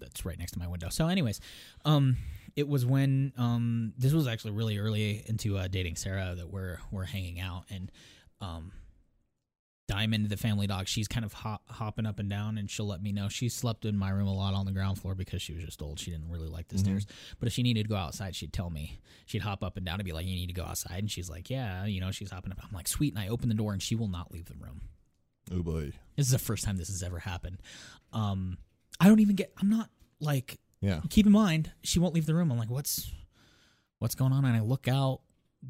that's right next to my window. So, anyways, um, it was when um, this was actually really early into uh, dating Sarah that we're we're hanging out, and um, Diamond, the family dog, she's kind of hop, hopping up and down, and she'll let me know. She slept in my room a lot on the ground floor because she was just old. She didn't really like the stairs, but if she needed to go outside, she'd tell me. She'd hop up and down and be like, "You need to go outside," and she's like, "Yeah," you know, she's hopping up. I'm like, "Sweet," and I open the door, and she will not leave the room. Oh boy. This is the first time this has ever happened. Um, I don't even get. I'm not like. Yeah. Keep in mind, she won't leave the room. I'm like, what's, what's going on? And I look out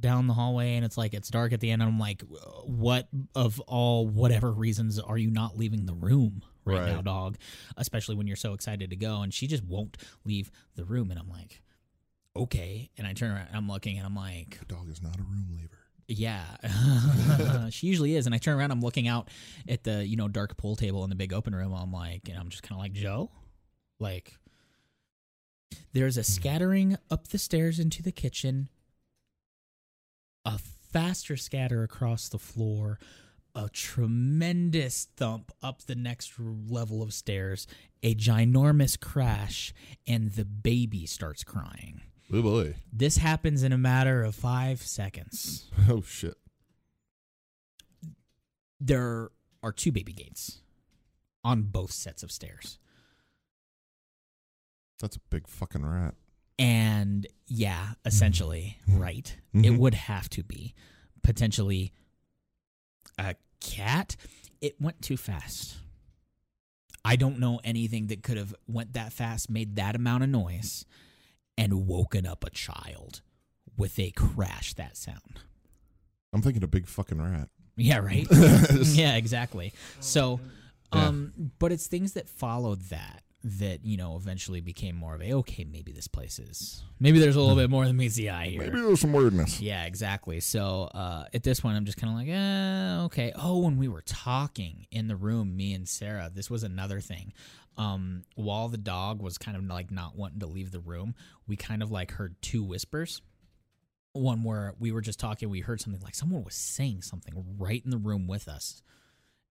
down the hallway, and it's like it's dark at the end. And I'm like, what of all whatever reasons are you not leaving the room right, Right. now, dog? Especially when you're so excited to go, and she just won't leave the room. And I'm like, okay. And I turn around, I'm looking, and I'm like, The dog is not a room leaver. Yeah, she usually is. And I turn around, I'm looking out at the you know dark pool table in the big open room. I'm like, and I'm just kind of like Joe, like. There's a hmm. scattering up the stairs into the kitchen, a faster scatter across the floor, a tremendous thump up the next level of stairs, a ginormous crash, and the baby starts crying. Oh boy. This happens in a matter of five seconds. Oh shit. there are two baby gates on both sets of stairs. That's a big fucking rat. And yeah, essentially, right. It Mhm. would have to be potentially a cat. It went too fast. I don't know anything that could have went that fast, made that amount of noise, and woken up a child with a crash that sound. I'm thinking a big fucking rat. Yeah, right. yeah, exactly. So, Yeah. um, but it's things that followed that that you know eventually became more of a okay, maybe this place is maybe there's a little bit more than meets the eye here. Maybe there's some weirdness. Yeah, exactly. So uh, at this point, I'm just kind of like, eh, okay. Oh, when we were talking in the room, me and Sarah, this was another thing. Um, while the dog was kind of like not wanting to leave the room, we kind of like heard two whispers. One where we were just talking, we heard something like someone was saying something right in the room with us.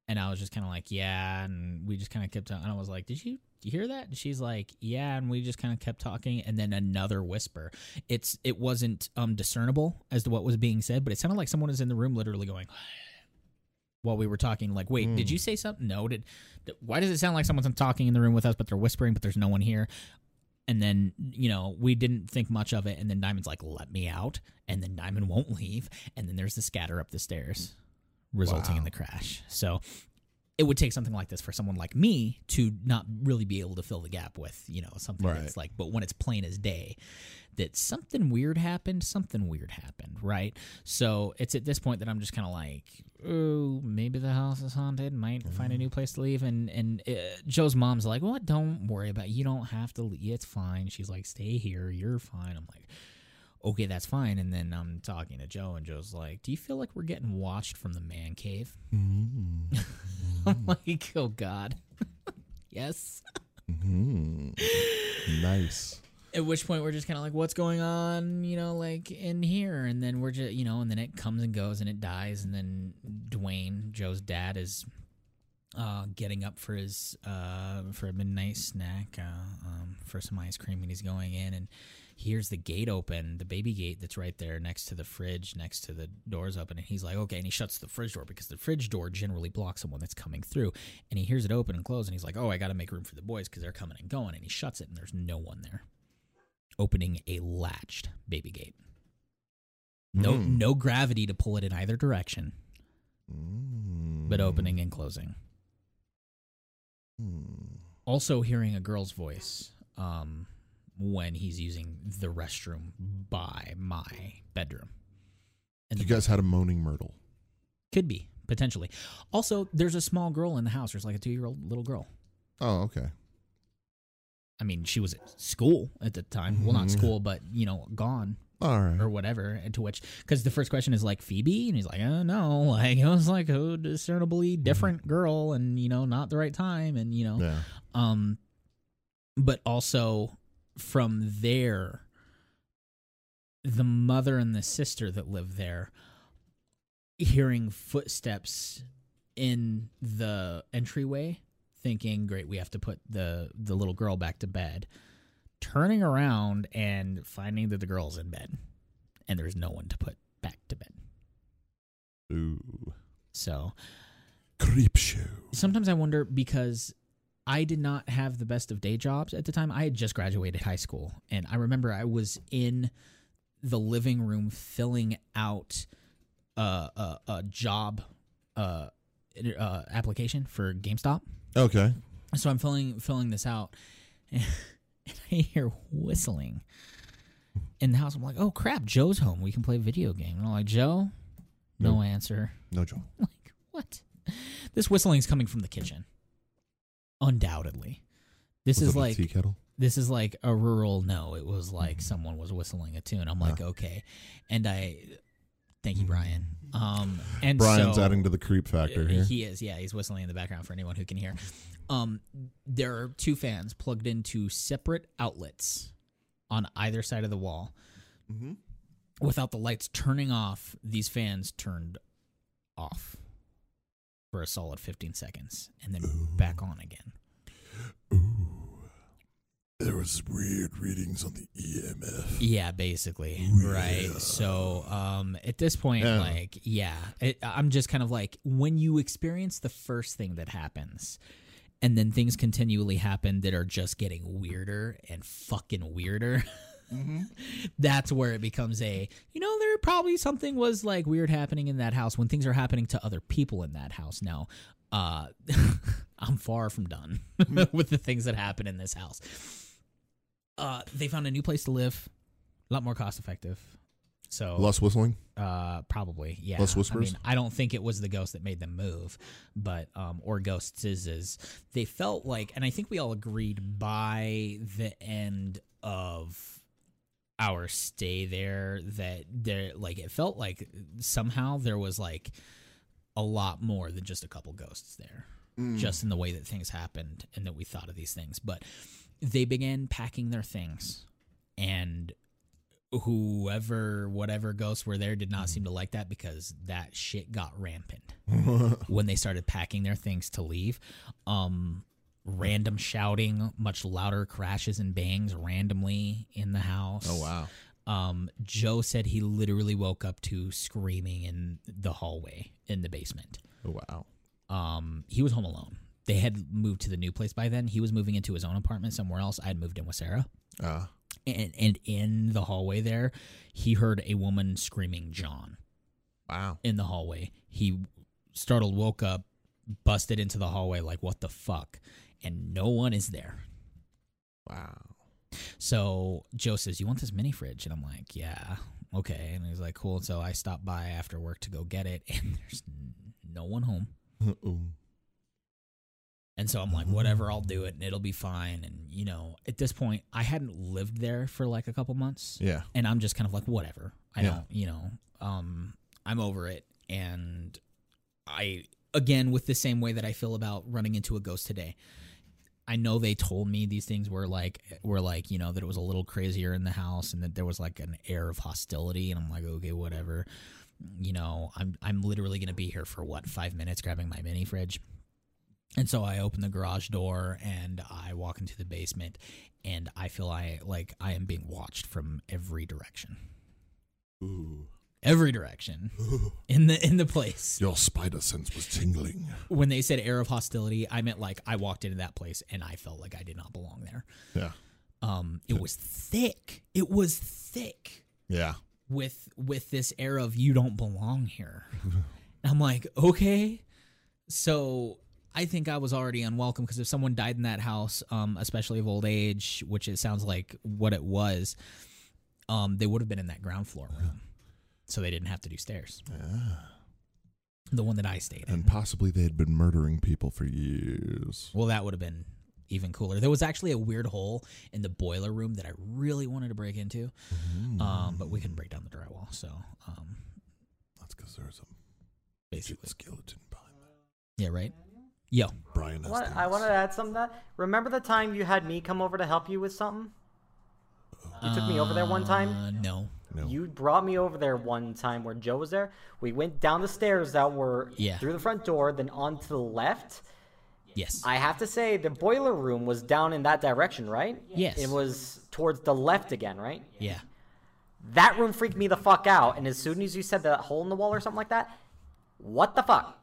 And I was just kind of like, yeah. And we just kind of kept on. And I was like, did you, you hear that? And she's like, yeah. And we just kind of kept talking. And then another whisper. It's it wasn't um discernible as to what was being said, but it sounded like someone was in the room literally going while we were talking. Like, wait, did hmm. you say something? No. Did, did why does it sound like someone's talking in the room with us, but they're whispering, but there's no one here? And then, you know, we didn't think much of it. And then Diamond's like, let me out. And then Diamond won't leave. And then there's the scatter up the stairs, resulting in the crash. So it would take something like this for someone like me to not really be able to fill the gap with, you know, something Right. that's like, but when it's plain as day that something weird happened, something weird happened, right? So it's at this point that I'm just kind of like, oh, maybe the house is haunted. Might find a new place to leave. And and uh, Joe's mom's like, well, don't worry about. It. You don't have to leave. It's fine. She's like, stay here. You're fine. I'm like. Okay, that's fine. And then I'm talking to Joe, and Joe's like, "Do you feel like we're getting watched from the man cave?" Mm-hmm. I'm like, "Oh God, yes." Mhm. Nice. At which point we're just kind of like, what's going on, you know, like in here? And then we're just, you know, and then it comes and goes and it dies. And then Dwayne, Joe's dad, is uh, getting up for his uh, for a midnight snack uh, um, for some ice cream, and he's going in and hears the gate open, the baby gate that's right there next to the fridge, next to the doors open, and he's like, okay, and he shuts the fridge door because the fridge door generally blocks someone that's coming through, and he hears it open and close, and he's like, oh, I got to make room for the boys because they're coming and going, and he shuts it, and there's no one there opening a latched baby gate. No, Mm. no gravity to pull it in either direction, Mm. but opening and closing. Mm. Also, hearing a girl's voice um, when he's using the restroom by my bedroom. And You guys had a moaning myrtle. could be potentially. Also, there's a small girl in the house. There's like a two year old little girl. Oh, okay. I mean, she was at school at the time. Well, not Mhm. school, but you know, gone. All right. or whatever. And to which, because the first question is like Phoebe, and he's like, oh no, like it was like a discernibly different girl, and you know, not the right time, and you know, Yeah. um, but also from there, the mother and the sister that live there, hearing footsteps in the entryway, thinking, great, we have to put the the little girl back to bed turning around and finding that the girl's in bed and there's no one to put back to bed. Ooh. So Creep show. sometimes I wonder because I did not have the best of day jobs at the time. I had just graduated high school and I remember I was in the living room filling out a, a, a job uh, uh, application for GameStop. Okay. So I'm filling filling this out, and I hear whistling in the house. I'm like, "Oh crap, Joe's home. We can play a video game." And I'm like, "Joe, no, No. answer." No joke. Like what? This whistling is coming from the kitchen, undoubtedly. This Was is like tea kettle. this is like a rural no. It was like someone was whistling a tune. I'm like, okay, and I thank you, Brian. Um, and Brian's so, adding to the creep factor here. He is, yeah. He's whistling in the background for anyone who can hear. Um, there are two fans plugged into separate outlets on either side of the wall. Mm-hmm. Without the lights turning off, these fans turned off for a solid 15 seconds and then back on again. There was weird readings on the EMF. Yeah, basically. Right. So, um, at this point, Yeah. like, yeah, it, I'm just kind of like, when you experience the first thing that happens, and then things continually happen that are just getting weirder and fucking weirder. That's where it becomes a, you know, there probably something was like weird happening in that house when things are happening to other people in that house. Now, uh, I'm far from done with the things that happen in this house. Uh, they found a new place to live, a lot more cost effective. So Less whistling. uh, probably, yeah. Less I whispers? mean, I don't think it was the ghost that made them move, but um, or ghosts is is they felt like, and I think we all agreed by the end of our stay there that there, like, it felt like somehow there was like a lot more than just a couple ghosts there, just in the way that things happened and that we thought of these things. But they began packing their things, and whoever whatever ghosts were there did not seem to like that because that shit got rampant when they started packing their things to leave um random shouting much louder crashes and bangs randomly in the house Oh wow. um joe said he literally woke up to screaming in the hallway in the basement Oh wow. um he was home alone they had moved to the new place by then he was moving into his own apartment somewhere else i had moved in with sarah Ah. and, and in the hallway there, he heard a woman screaming John wow. in the hallway. He startled, woke up, busted into the hallway like, what the fuck? And no one is there. Wow. So Joe says, You want this mini fridge? And I'm like, Yeah, okay. And he's like, Cool. So I stopped by after work to go get it, and there's no one home. Uh-oh. And so I'm like, whatever, I'll do it and it'll be fine. And, you know, at this point, I hadn't lived there for like a couple months. Yeah. and I'm just kind of like whatever. I Yeah. don't, you know, um, I'm over it, and I again with the same way that I feel about running into a ghost today. I know they told me these things were like were like you know that it was a little crazier in the house and that there was like an air of hostility, and I'm like okay whatever. You know, I'm I'm literally gonna be here for what five minutes grabbing my mini fridge. And so I open the garage door and I walk into the basement and I feel I like I am being watched from every direction. Ooh. Every direction in the in the place. Your spider sense was tingling. When they said air of hostility, I meant like I walked into that place and I felt like I did not belong there. Yeah. Um it was thick. It was thick Yeah. with with this air of you don't belong here. I'm like, okay. So I think I was already unwelcome because if someone died in that house, um, especially of old age, which it sounds like what it was, um, they would have been in that ground floor room, so they didn't have to do stairs. The one that I stayed in. And possibly they had been murdering people for years. Well, that would have been even cooler. There was actually a weird hole in the boiler room that I really wanted to break into, um, but we couldn't break down the drywall. So um, That's because there's a basically, skeleton behind that. yeah, right. Yo, Brian has What? I wanted to add something. To that. Remember the time you had me come over to help you with something? You took me over there one time. Uh, no. No. You brought me over there one time where Joe was there. We went down the stairs that were Yeah. through the front door, then onto the left. Yes. I have to say the boiler room was down in that direction, right? Yes. It was towards the left again, right? yeah. That room freaked me the fuck out. And as soon as you said that hole in the wall or something like that, what the fuck?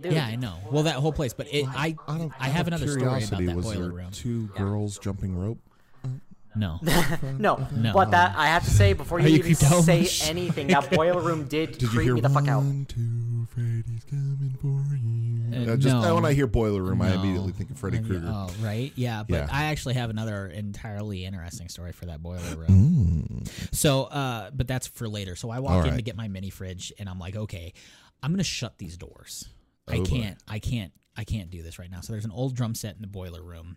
Dude, Yeah, I know. Well, that whole place, but it, I, Out of, I out have another story about that boiler room. two girls jumping rope? No, No, No. but that I have to say before you, you even creeped out say much? anything, that boiler room did, Did you creep hear me the fuck out. one, two, Freddy's coming for you? Uh, Uh, just no. when I hear boiler room, I No. immediately think of Freddy Maybe- Krueger. Oh, right. Yeah, but Yeah. I actually have another entirely interesting story for that boiler room. Mm. So, uh, but that's for later. So I walk All in to right. get my mini fridge, and I'm like, okay, I'm gonna shut these doors. I Oh, boy. can't. I can't. I can't do this right now. So there's an old drum set in the boiler room.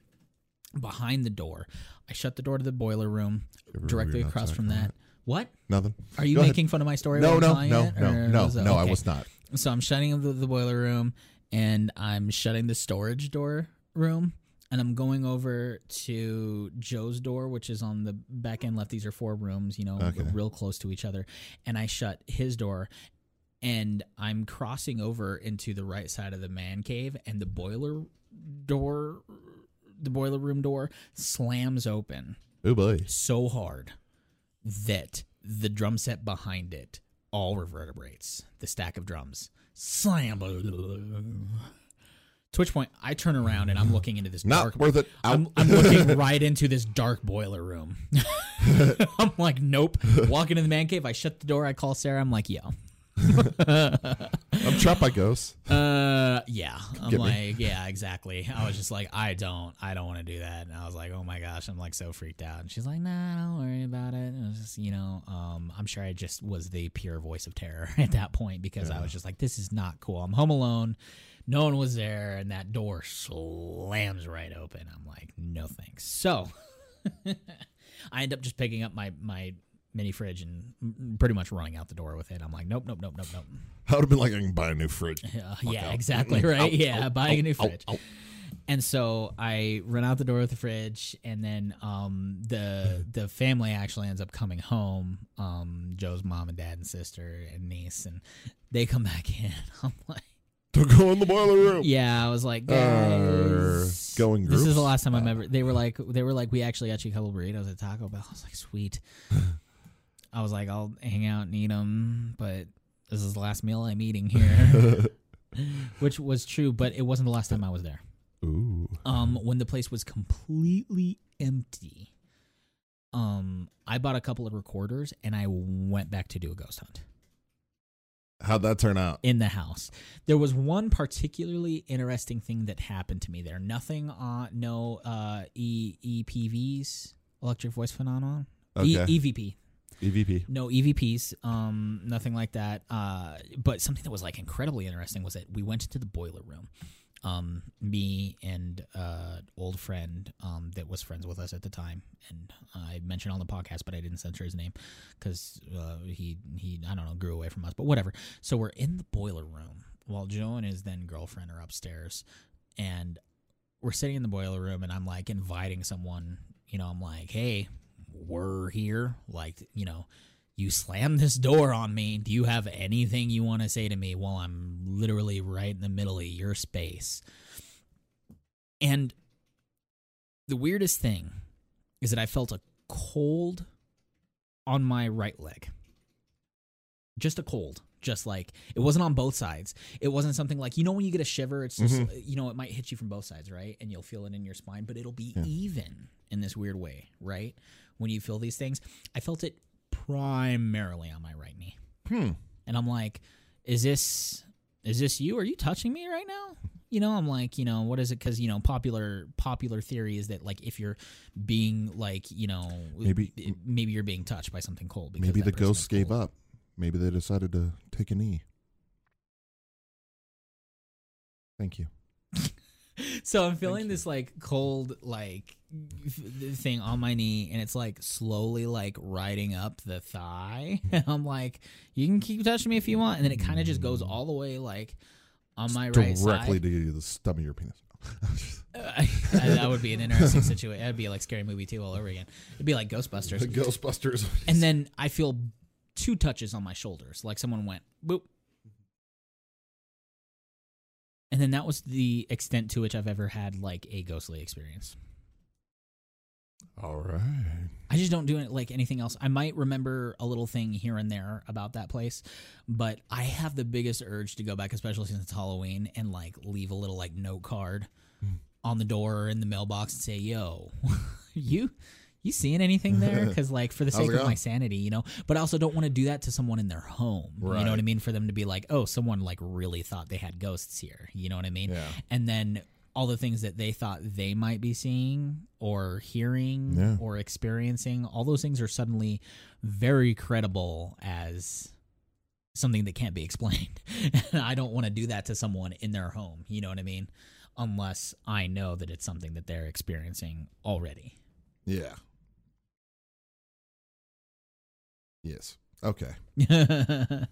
Behind the door, I shut the door to the boiler room. Directly across outside from that. What? Nothing. Are you Go ahead. making fun of my story? No, while I'm no, telling no, it, no, or no, was it- no. I okay. was not. So I'm shutting the, the boiler room and I'm shutting the storage door room and I'm going over to Joe's door, which is on the back end left. These are four rooms, you know, Okay. real close to each other. And I shut his door and I'm crossing over into the right side of the man cave and the boiler door the boiler room door slams open Oh boy. so hard that the drum set behind it all reverberates. The stack of drums slam. To which point I turn around and I'm looking into this Not dark. worth it. I'm, I'm looking right into this dark boiler room. I'm like, nope. Walking in the man cave, I shut the door. I call Sarah. I'm like, yo, I'm trapped by ghosts. uh, yeah. I'm Get me. like, yeah, exactly. I was just like, I don't, I don't want to do that. And I was like, oh my gosh, I'm like so freaked out. And she's like, nah, don't worry about it. And it was just, you know, um, I'm sure I just was the pure voice of terror at that point because I was just like, this is not cool. I'm home alone. No one was there, and that door slams right open. I'm like, no thanks. So I end up just picking up my my mini fridge and pretty much running out the door with it. I'm like, nope, nope, nope, nope, nope. I would have been like, I can buy a new fridge. Yeah, yeah, out. exactly right. Out, yeah, out, buying a new fridge. And so I run out the door with the fridge, and then um, the the family actually ends up coming home. Um, Joe's mom and dad and sister and niece, and they come back in. I'm like, To go in the boiler room. yeah, I was like, Uh, guys, going This is the last time I'm ever. They were like, they were like, we actually got you a couple burritos at Taco Bell. I was like, sweet. I was like, I'll hang out and eat them, but this is the last meal I'm eating here, which was true, but it wasn't the last time I was there. Ooh. Um, when the place was completely empty, um, I bought a couple of recorders and I went back to do a ghost hunt How'd that turn out? in the house. There was one particularly interesting thing that happened to me there. Nothing on no uh E EPVs, electric voice phenomenon. E- Okay. EVP. EVP. No EVPs, um, nothing like that. Uh, but something that was like incredibly interesting was that we went into the boiler room. Um, me and uh, old friend um, that was friends with us at the time, and I mentioned on the podcast, but I didn't censor his name because uh, he he I don't know grew away from us, but whatever. So we're in the boiler room while Joe and his then girlfriend are upstairs, and we're sitting in the boiler room, and I'm like inviting someone. You know, I'm like, hey, we're here. Like, you know, you slammed this door on me. Do you have anything you want to say to me while I'm literally right in the middle of your space? And the weirdest thing is that I felt a cold on my right leg. Just a cold. Just like it wasn't on both sides. It wasn't something like, you know, when you get a shiver, it's just, mm-hmm. you know, it might hit you from both sides, right? And you'll feel it in your spine, but it'll be even in this weird way, right? When you feel these things. I felt it primarily on my right knee. Hmm. And I'm like, is this is this you? Are you touching me right now? You know, I'm like, you know, what is it? Because you know, popular popular theory is that like if you're being like, you know, Maybe- maybe you're being touched by something cold. Because Maybe the ghosts gave up. Maybe they decided to take a knee. Thank you. So I'm feeling this like cold like thing on my knee, and it's like slowly like riding up the thigh. And I'm like, you can keep touching me if you want, and then it kind of just goes all the way like on my right Directly side. to the stem of your penis. Uh, that would be an interesting situation. That'd be like scary movie two all over again. It'd be like Ghostbusters. Ghostbusters. And then I feel two touches on my shoulders, like someone went boop. And then that was the extent to which I've ever had like a ghostly experience. All right. I just don't do it like anything else. I might remember a little thing here and there about that place, but I have the biggest urge to go back, especially since it's Halloween, and like leave a little like note card hmm. on the door or in the mailbox and say, "Yo, you." You seeing anything there? Because, like, for the sake of my sanity, you know. But I also don't want to do that to someone in their home. You know what I mean? For them to be like, "Oh, someone like really thought they had ghosts here." You know what I mean? Yeah. And then all the things that they thought they might be seeing or hearing Yeah. or experiencing, all those things are suddenly very credible as something that can't be explained. and I don't want to do that to someone in their home. You know what I mean? Unless I know that it's something that they're experiencing already. Yeah. Yes. Okay.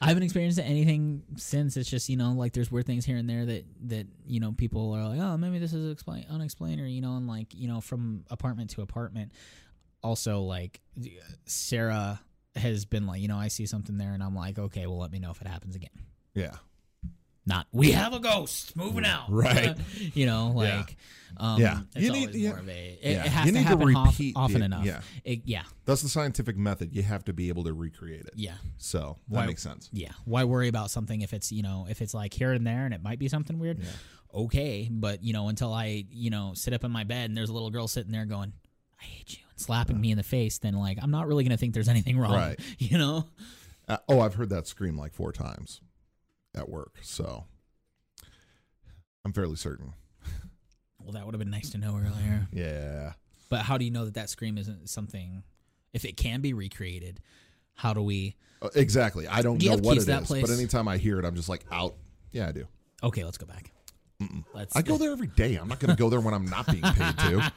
I haven't experienced anything since. It's just you know like there's weird things here and there that that you know people are like oh maybe this is explain unexplained or you know and like you know from apartment to apartment. Also like Sarah has been like you know I see something there and I'm like okay well let me know if it happens again. Yeah. Not we have a ghost moving out. Right. you know, like um, Yeah. It's You need- yeah. of a. It, Yeah. it has You to need to happen off- repeat often the- enough. yeah. It- yeah. That's the scientific method. You have to be able to recreate it. Yeah. So that Why- makes sense. Yeah. Why worry about something if it's, you know, if it's like here and there and it might be something weird? Okay. But, you know, until I, you know, sit up in my bed and there's a little girl sitting there going, I hate you and slapping me in the face, then like I'm not really going to think there's anything wrong. Right. You know? Uh, oh, I've heard that scream like four times at work. So I'm fairly certain. Well, that would have been nice to know earlier. Yeah. But how do you know that that scream isn't something, if it can be recreated, how do we. Uh, exactly. I don't Do know what keys it that is, place? but anytime I hear it, I'm just like out. Yeah, I do. Okay, let's go back. Let's. I go there every day. I'm not going to go there when I'm not being paid to.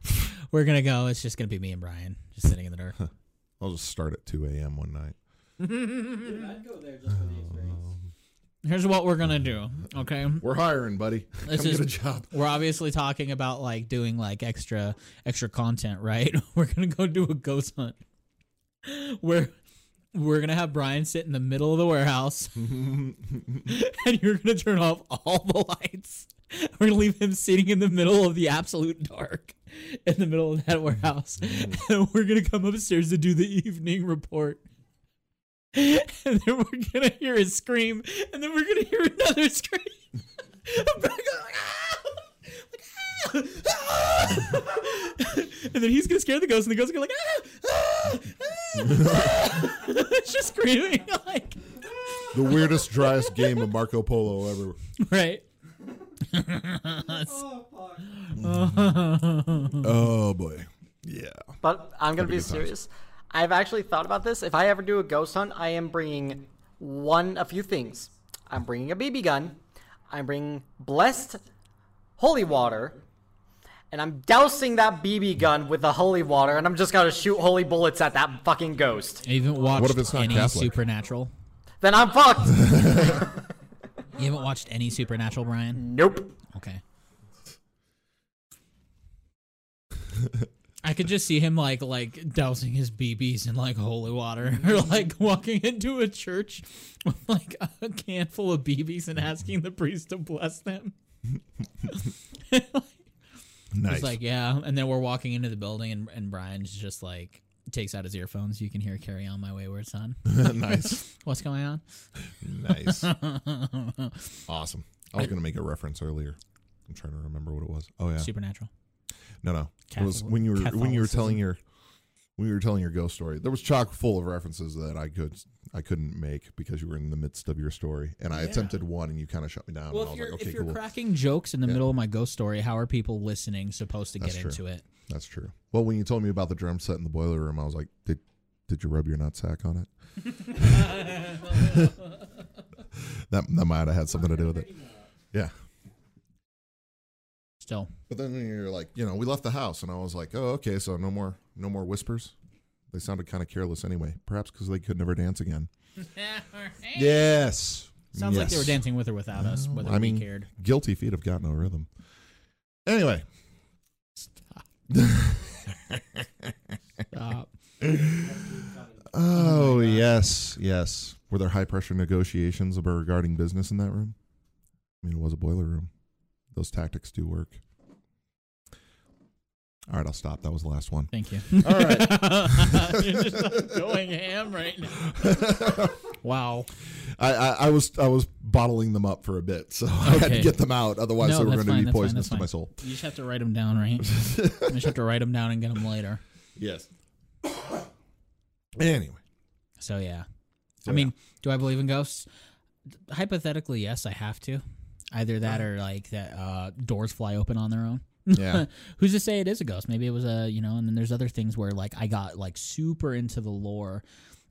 We're gonna go. It's just gonna be me and Brian just sitting in the dark. I'll just start at 2 a.m. one night. Here's what we're gonna do. Okay, We're hiring, buddy. This Come is- get a job. we're obviously talking about like doing like extra extra content, right? We're gonna go do a ghost hunt. Where we're gonna have Brian sit in the middle of the warehouse, and you're gonna turn off all the lights. We're gonna leave him sitting in the middle of the absolute dark, in the middle of that warehouse, mm. and we're gonna come upstairs to do the evening report. And then we're gonna hear a scream, and then we're gonna hear another scream. I'm gonna go like, "Ah!" And then he's gonna scare the ghost, and the ghost is gonna be like, ah! Ah! Ah! it's just screaming like, The weirdest, driest game of Marco Polo ever. right. Oh, boy. Yeah. But I'm gonna be be good times. serious. I've actually thought about this. If I ever do a ghost hunt, I am bringing one, a few things. I'm bringing a BB gun. I'm bringing blessed holy water, and I'm dousing that BB gun with the holy water, and I'm just gonna shoot holy bullets at that fucking ghost. You haven't watched What if it's not any Catholic? Supernatural? Then I'm fucked. You haven't watched any Supernatural, Brian? nope. Okay. I could just see him like like dousing his BBs in like holy water, or like walking into a church with like a can full of BBs and asking the priest to bless them. Nice. It's like yeah, and then we're walking into the building, and and Brian's just like takes out his earphones. You can hear "Carry On My Wayward Son." nice. What's going on? Nice. awesome. I was going to make a reference earlier. I'm trying to remember what it was. Oh, yeah. Supernatural. No, no. It was when you were when you were telling your when you were telling your ghost story. There was chock full of references that I could I couldn't make because you were in the midst of your story, and I attempted one, and you kind of shut me down. Well, and I if was you're like, okay, if you're cool. cracking jokes in the Yeah. middle of my ghost story, how are people listening supposed to That's get true. into it? That's true. Well, when you told me about the drum set in the boiler room, I was like, did did you rub your nutsack on it? that that might have had something to do with it. Yeah. Still, But then you're like, you know, we left the house, and I was like, oh, okay, so no more, no more whispers. They sounded kind of careless anyway, perhaps because they could never dance again. Yes, sounds like they were dancing with or without us, whether I mean, we cared. Guilty feet have got no rhythm. Anyway, Stop. Stop. oh, oh yes, yes. Were there high pressure negotiations about regarding business in that room? I mean, it was a boiler room. Those tactics do work. All right, I'll stop. That was the last one. Thank you. All right. You're just going ham right now. Wow. I, I, I was I was bottling them up for a bit, so I had to get them out. Otherwise, No, they were going to be that's fine, poisonous to my soul. You just have to write them down, right? you just have to write them down and get them later. Yes. Anyway, So yeah. So, I mean, do I believe in ghosts? Hypothetically, yes, I have to. Either that or like that uh, doors fly open on their own. Yeah. Who's to say it is a ghost? Maybe it was a you know. And then there's other things where like I got like super into the lore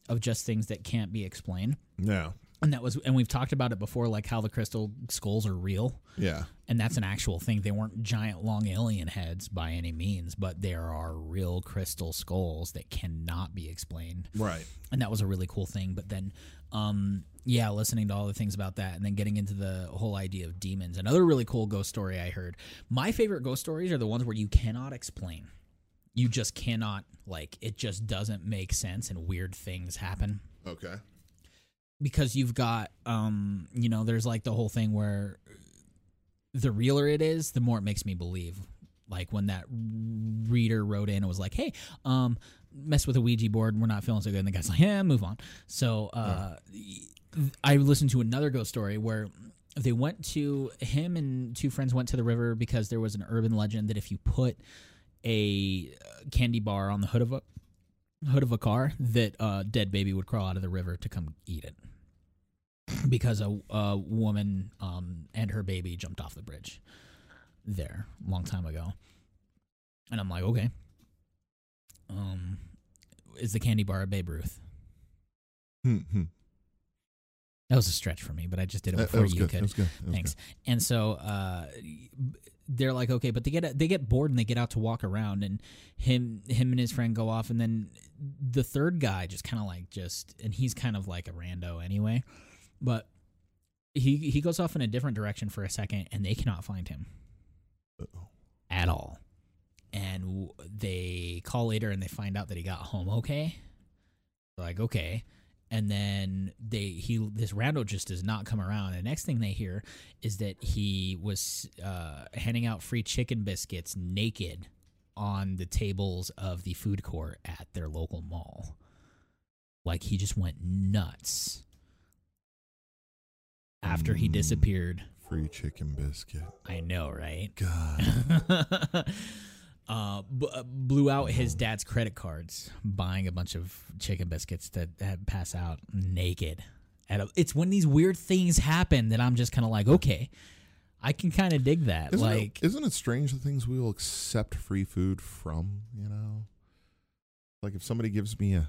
of just things that can't be explained. yeah, And that was, and we've talked about it before, like how the crystal skulls are real, yeah, and that's an actual thing. They weren't giant, long alien heads by any means, but there are real crystal skulls that cannot be explained right. and that was a really cool thing. But then, um, yeah, listening to all the things about that, and then getting into the whole idea of demons. Another really cool ghost story I heard. My favorite ghost stories are the ones where you cannot explain. You just cannot like it. Just doesn't make sense, and weird things happen. Okay. Because you've got um you know there's like the whole thing where the realer it is the more it makes me believe. Like when that reader wrote in and was like hey um mess with a ouija board we're not feeling so good and the guy's like yeah move on. So uh i listened to another ghost story where they went to him and two friends went to the river because there was an urban legend that if you put a uh, candy bar on the hood of a hood of a car that a dead baby would crawl out of the river to come eat it because a, a woman um, and her baby jumped off the bridge there a long time ago and i'm like okay um is the candy bar a Baby Ruth Hmm, hmm. that was a stretch for me but i just did it That- that before was you good. could That was good. That Thanks. And so uh, they're like, okay, but they get they get bored and they get out to walk around, and him him and his friend go off, and then the third guy just kind of like just, and he's kind of like a rando anyway, but he he goes off in a different direction for a second, and they cannot find him. Uh-oh. at all. And w- they call later and they find out that he got home okay. Like, okay. And then they he this rando just does not come around. And the next thing they hear is that he was uh, handing out free chicken biscuits naked on the tables of the food court at their local mall. Like he just went nuts after he Mm. disappeared. Free chicken biscuit. I know, right? God. uh, b- uh, blew out his dad's credit cards buying a bunch of chicken biscuits that had pass out naked. At a, it's when these weird things happen that I'm just kind of like, okay, I can kind of dig that. Isn't like, it, isn't it strange the things we will accept free food from? You know, like if somebody gives me a,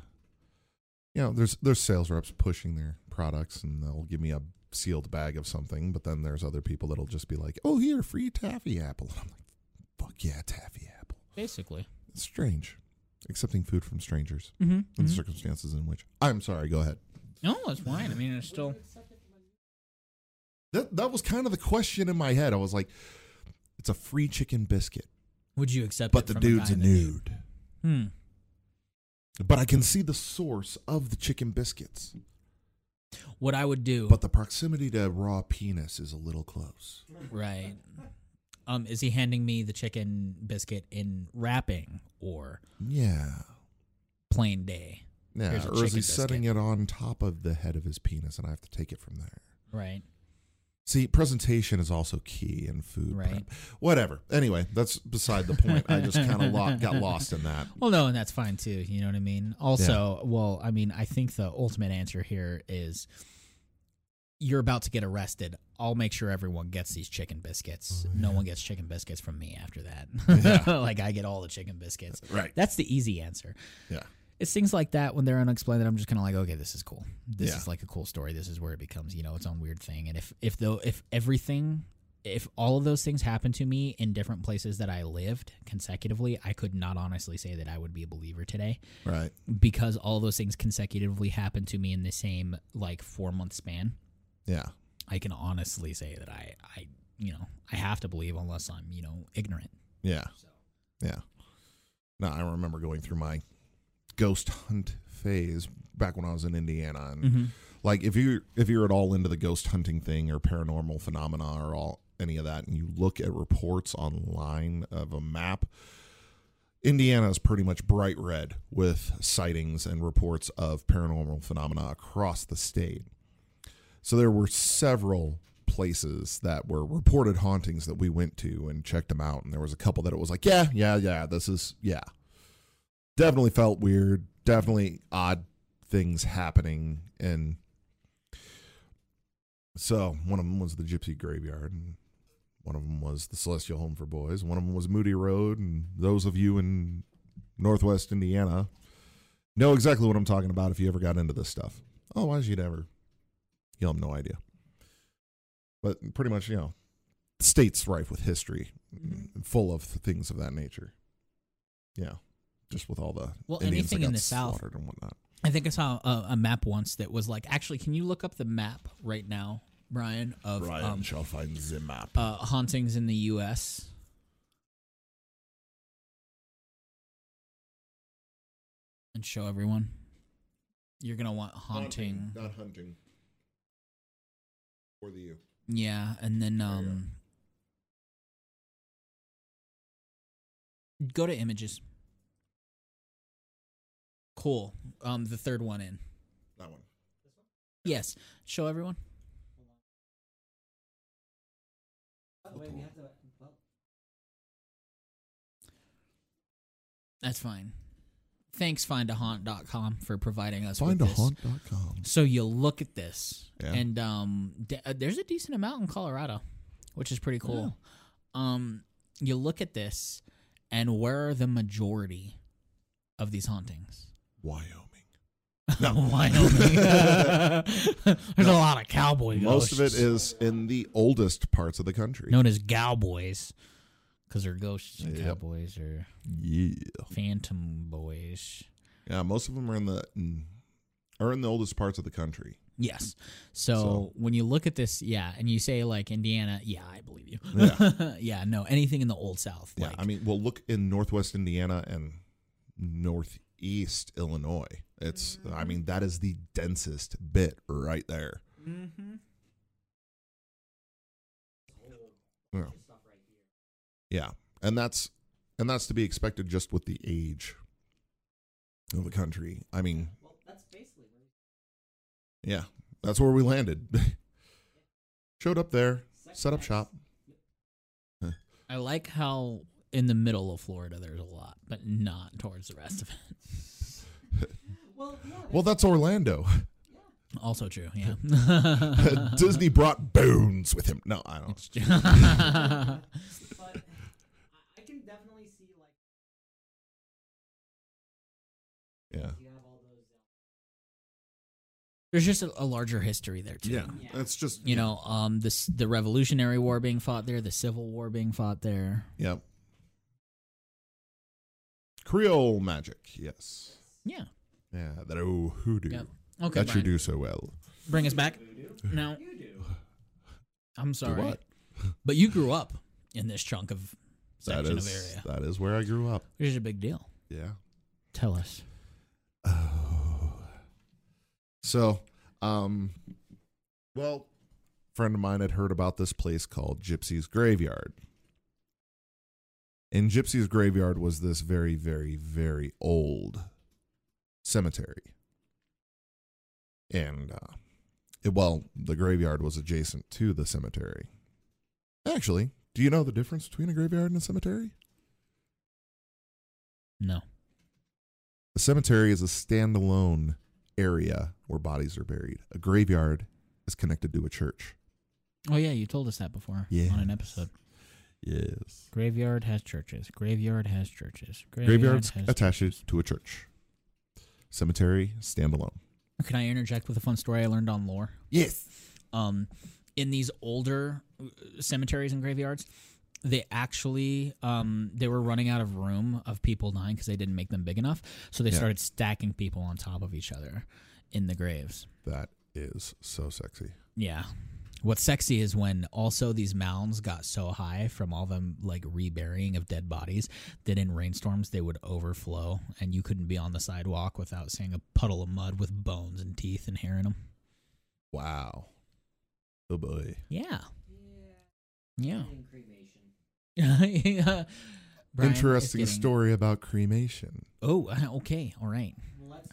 you know, there's there's sales reps pushing their products and they'll give me a sealed bag of something, but then there's other people that'll just be like, "Oh, here, free taffy apple," and I'm like, "Fuck yeah, taffy apple." Basically. It's strange, accepting food from strangers Mm-hmm. in the circumstances in which. I'm sorry. Go ahead. No, it's fine. I mean, it's still. That that was kind of the question in my head. I was like, "It's a free chicken biscuit, Would you accept? but it the from dude's guy a knew? nude." Hmm. But I can see the source of the chicken biscuits. What I would do, But the proximity to raw penis is a little close. right? Um, is he handing me the chicken biscuit in wrapping or Yeah. plain day? Yeah. Or is he setting it on top of the head of his penis and I have to take it from there? Right. See, presentation is also key in food. Right. prep. Whatever. Anyway, that's beside the point. I just kind of lo- got lost in that. Well, no, and that's fine too. You know what I mean? Also, well, I mean, I think the ultimate answer here is you're about to get arrested. I'll make sure everyone gets these chicken biscuits. Oh, No one gets chicken biscuits from me after that. Yeah. like I get all the chicken biscuits. Right. That's the easy answer. Yeah. It's things like that when they're unexplained that I'm just kind of like, okay, this is cool. This Yeah. is like a cool story. This is where it becomes, you know, its own weird thing. And if if though if everything if all of those things happened to me in different places that I lived consecutively, I could not honestly say that I would be a believer today Right. because all those things consecutively happened to me in the same like 4 month span. Yeah. I can honestly say that I I you know, I have to believe unless I'm, you know, ignorant. Yeah. Yeah. No, I remember going through my ghost hunt phase back when I was in Indiana and Mm-hmm. like if you if you're at all into the ghost hunting thing or paranormal phenomena or all any of that and you look at reports online of a map Indiana is pretty much bright red with sightings and reports of paranormal phenomena across the state. So there were several places that were reported hauntings that we went to and checked them out and there was a couple that it was like, yeah, yeah, yeah, this is yeah. Definitely felt weird, definitely odd things happening and so one of them was the gypsy graveyard and one of them was the celestial home for boys one of them was moody road and those of you in northwest indiana know exactly what i'm talking about if you ever got into this stuff oh, otherwise you'd ever you'll have no idea but pretty much you know state's rife with history Mhm. full of things of that nature yeah just with all the Well, Indians that anything in the South. and whatnot I think I saw a, a map once that was like, actually, can you look up the map right now, Brian, of Brian um, shall find the map. uh, hauntings in the U.S. and show everyone? You're gonna want haunting. not hunting. For the U. Yeah, and then um go to images. Cool. Um the third one in. That one. Yes. Show everyone. That's fine. Thanks findahaunt.com for providing us with this. Findahaunt.com. So you look at this, Yeah. and um, d- uh, there's a decent amount in Colorado, which is pretty cool. Um, you look at this, and where are the majority of these hauntings? Wyoming. Wyoming. there's a lot of cowboy Most of it ghosts, is in the oldest parts of the country. known as cowboys, because they're ghosts and Yep. cowboys or Yeah. phantom boys. Yeah, most of them are in the mm, are in the oldest parts of the country. Yes. So, So- when you look at this, yeah, and you say like Indiana, yeah, I believe you. Yeah. yeah, no, anything in the old South. Yeah, like, I mean, well, look in northwest Indiana and northeast Illinois. It's, I mean, that is the densest bit right there. Mm-hmm. Yeah. Yeah, and that's and that's to be expected just with the age of the country. I mean, yeah, that's where we landed. Showed up there, set up shop. I like how in the middle of Florida there's a lot, but not towards the rest of it. Well, that's Orlando. Also true, yeah. Disney brought bones with him. No, I don't. But There's just a, a larger history there too. yeah. It's just You know, um, this the Revolutionary War being fought there, the Civil War being fought there. Yep. Creole magic, yes. Yeah. Yeah, that oh hoodoo. Yep. Okay. that you do so well. Bring us back. No, You do. I'm sorry, what? but you grew up in this chunk of section is of area, that is where I grew up. which is a big deal. Yeah. Tell us. Oh. So, um, well, a friend of mine had heard about this place called Gypsy's Graveyard. And Gypsy's Graveyard was this very, very, very old cemetery. And, uh, it, well, the graveyard was adjacent to the cemetery. Actually, do you know the difference between a graveyard and a cemetery? No. A cemetery is a standalone area where bodies are buried. A graveyard is connected to a church. Oh yeah, you told us that before Yes. on an episode. Yes. Graveyard has churches. Graveyard has churches. Graveyard Graveyard's has attached churches. to a church. Cemetery, standalone. Can I interject with a fun story I learned on lore? Yes. Um, in these older uh, cemeteries and graveyards, they actually um they were running out of room of people dying because they didn't make them big enough, so they Yeah. started stacking people on top of each other in the graves. That is so sexy. Yeah. What's sexy is when also these mounds got so high from all them like reburying of dead bodies that in rainstorms they would overflow and you couldn't be on the sidewalk without seeing a puddle of mud with bones and teeth and hair in them. Wow. Oh boy. Yeah. Yeah. cremation. Yeah. Brian Interesting getting- story about cremation. Oh, uh, okay. All right.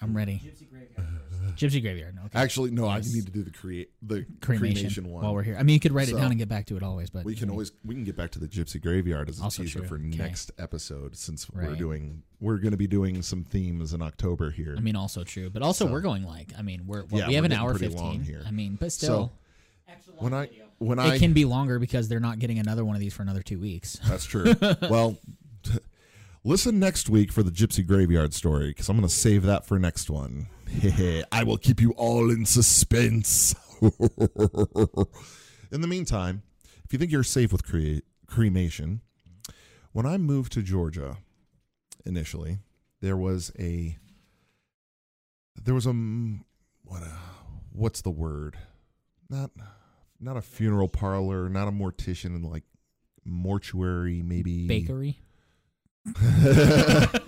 I'm ready. Gypsy graveyard first. Gypsy graveyard. Okay. Actually, no, Yes. I need to do the create the cremation, cremation, one. while we're here. I mean, you could write it down and get back to it always, but we can always we can get back to the gypsy graveyard as a Also teaser true. for Okay. next episode since we're doing we're going to be doing some themes in October here. I mean, also true, but also So- we're going like. I mean, we're, we're Yeah, we have we're an hour fifteen. long here. I mean, but still, Extra when I video. When it I can be longer because they're not getting another one of these for another two weeks. That's true. well, listen next week for the Gypsy Graveyard story because I'm going to save that for next one. I will keep you all in suspense. in the meantime, if you think you're safe with cre- cremation, when I moved to Georgia initially, there was a there was a what a, what's the word? Not not a funeral parlor, not a mortician, and like mortuary, maybe Bakery.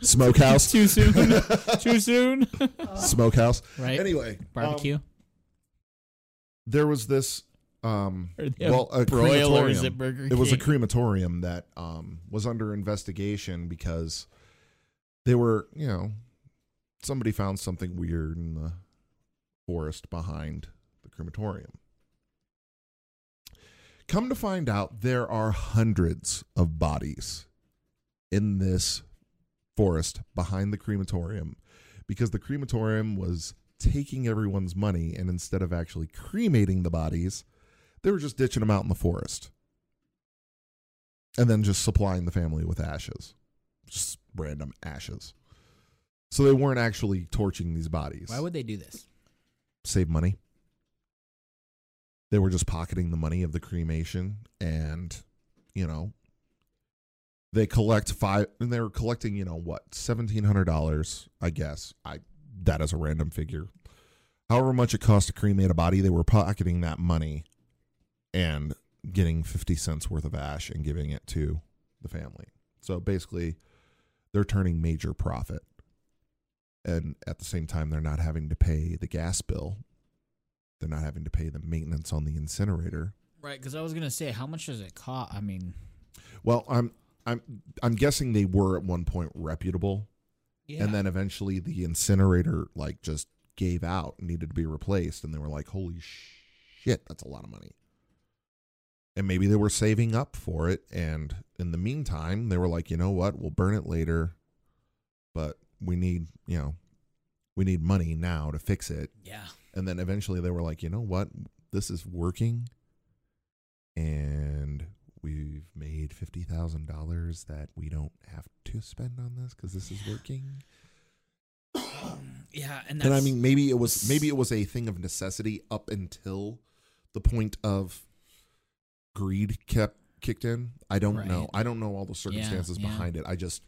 smokehouse, Too soon. Too soon. smokehouse. Right. Anyway, um, Barbecue. there was this um Or they have well a crematorium. at Burger it was a crematorium that um was under investigation because they were you know somebody found something weird in the forest behind the crematorium. Come to find out there are hundreds of bodies in this forest behind the crematorium because the crematorium was taking everyone's money and instead of actually cremating the bodies they were just ditching them out in the forest and then just supplying the family with ashes just random ashes. So they weren't actually torching these bodies. Why would they do this? save money they were just pocketing the money of the cremation and you know they collect five and they were collecting you know what $1700 i guess. I that is a random figure. However much it cost to cremate a body they were pocketing that money and getting 50 cents worth of ash and giving it to the family. So basically they're turning major profit. And at the same time they're not having to pay the gas bill they're not having to pay the maintenance on the incinerator. Right, because I was gonna say, how much does it cost? I mean, well i'm i'm i'm guessing they were at one point reputable. Yeah. and then eventually the incinerator like just gave out and needed to be replaced and they were like holy shit that's a lot of money. And maybe they were saving up for it and in the meantime they were like you know what? We'll burn it later but we need you know we need money now to fix it. Yeah, and then eventually they were like you know what? This is working. And we've made $50000 that we don't have to spend on this because this is working. Yeah, and, and i mean maybe it was maybe it was a thing of necessity up until the point of greed kept kicked in. I don't know. I don't know all the circumstances yeah. behind it. I just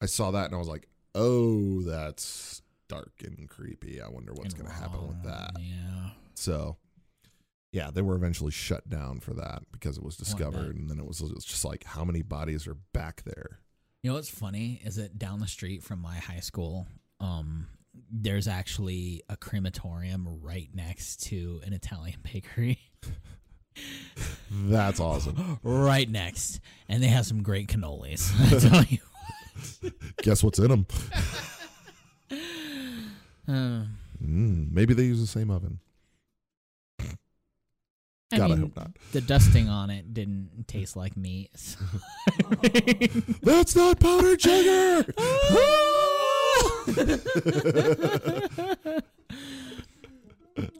i saw that and i was like oh that's dark and creepy i wonder what's going to happen with that Yeah, so, yeah, they were eventually shut down for that because it was discovered, and then it was, it was just like how many bodies are back there. you know what's funny is that down the street from my high school, um, there's actually a crematorium right next to an Italian bakery. That's awesome. right next, and they have some great cannolis. I tell you. Guess what's in them? Mm, maybe they use the same oven. I God, I hope not. the dusting on it didn't taste like meat. so- That's not powdered sugar.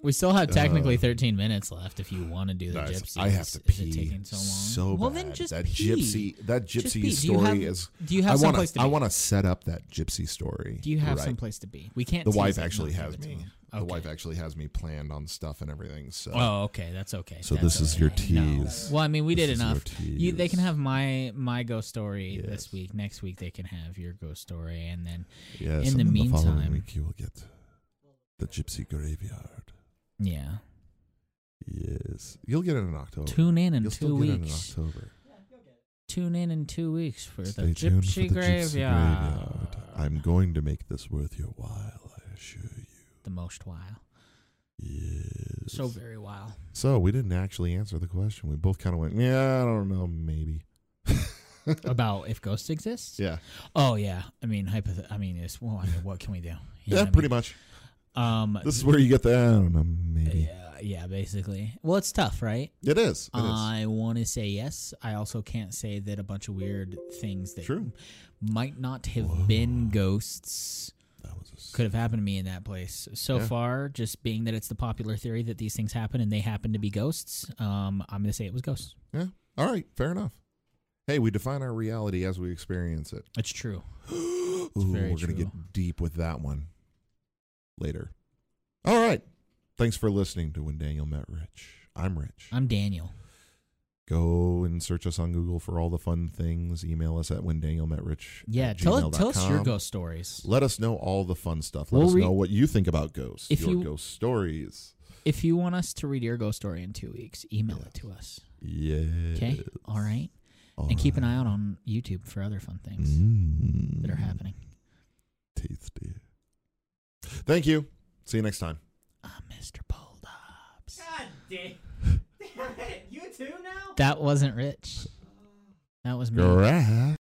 we still have technically Uh, 13 minutes left if you want to do the Guys, gypsy. I have to Is it pee taking so long? well, bad. then just that pee. gypsy, that Just gypsy pee. Do you story have- is. Do you have I some place to. to I be? want to set up that gypsy story. Do you have right. some place to be? We can't. The tease wife it, actually has me. The Okay. wife actually has me planned on stuff and everything. So. Oh, okay. That's okay. So That's this is your okay. No. tease. Well, I mean, we This did is your enough. You, they can tease. have my my ghost story Yes. this week. Next week they can have your ghost story, and then Yes, In and the then following meantime- week you will get the Gypsy Graveyard. yeah, Yes, you'll get it in October. tune in in you'll two still get it in weeks. October. Tune in in two weeks for Stay the tuned Gypsy for the Graveyard. Gypsy Graveyard. I'm going to make this worth your while. I assure you. the most while. Yes. So very wild. So we didn't actually answer the question. We both kind of went, yeah, I don't know, maybe. About if ghosts exist? Yeah, Oh yeah. I mean, hypoth- I mean, it's well. I mean, what can we do? You yeah, what I pretty mean? much. Um. This is where you get the, I don't know, maybe. Yeah, yeah, basically. Well, it's tough, right? It is. It. I want to say yes. I also can't say that a bunch of weird things that True. might not have Whoa. been ghosts That was a s- could have happened to me in that place. So Yeah. far, just being that it's the popular theory that these things happen and they happen to be ghosts, um, I'm going to say it was ghosts. Yeah. All right. Fair enough. Hey, we define our reality as we experience it. It's true. Ooh, very we're gonna get deep with that one later. All right. Thanks for listening to When Daniel Met Rich. I'm Rich. I'm Daniel. Go and search us on Google for all the fun things. Email us at when Daniel met Rich. Yeah, tell, tell us your ghost stories. Let us know all the fun stuff. Let We'll us re- know what you think about ghosts. If your you- ghost stories. If you want us to read your ghost story in two weeks, email it to us. Yeah. Okay? All right? and keep an eye out on YouTube for other fun things Mm, that are happening. Tasty. Thank you. See you next time. I'm Mr. Bulldogs. God Damn it. You too now? That wasn't rich. That was me. Grab.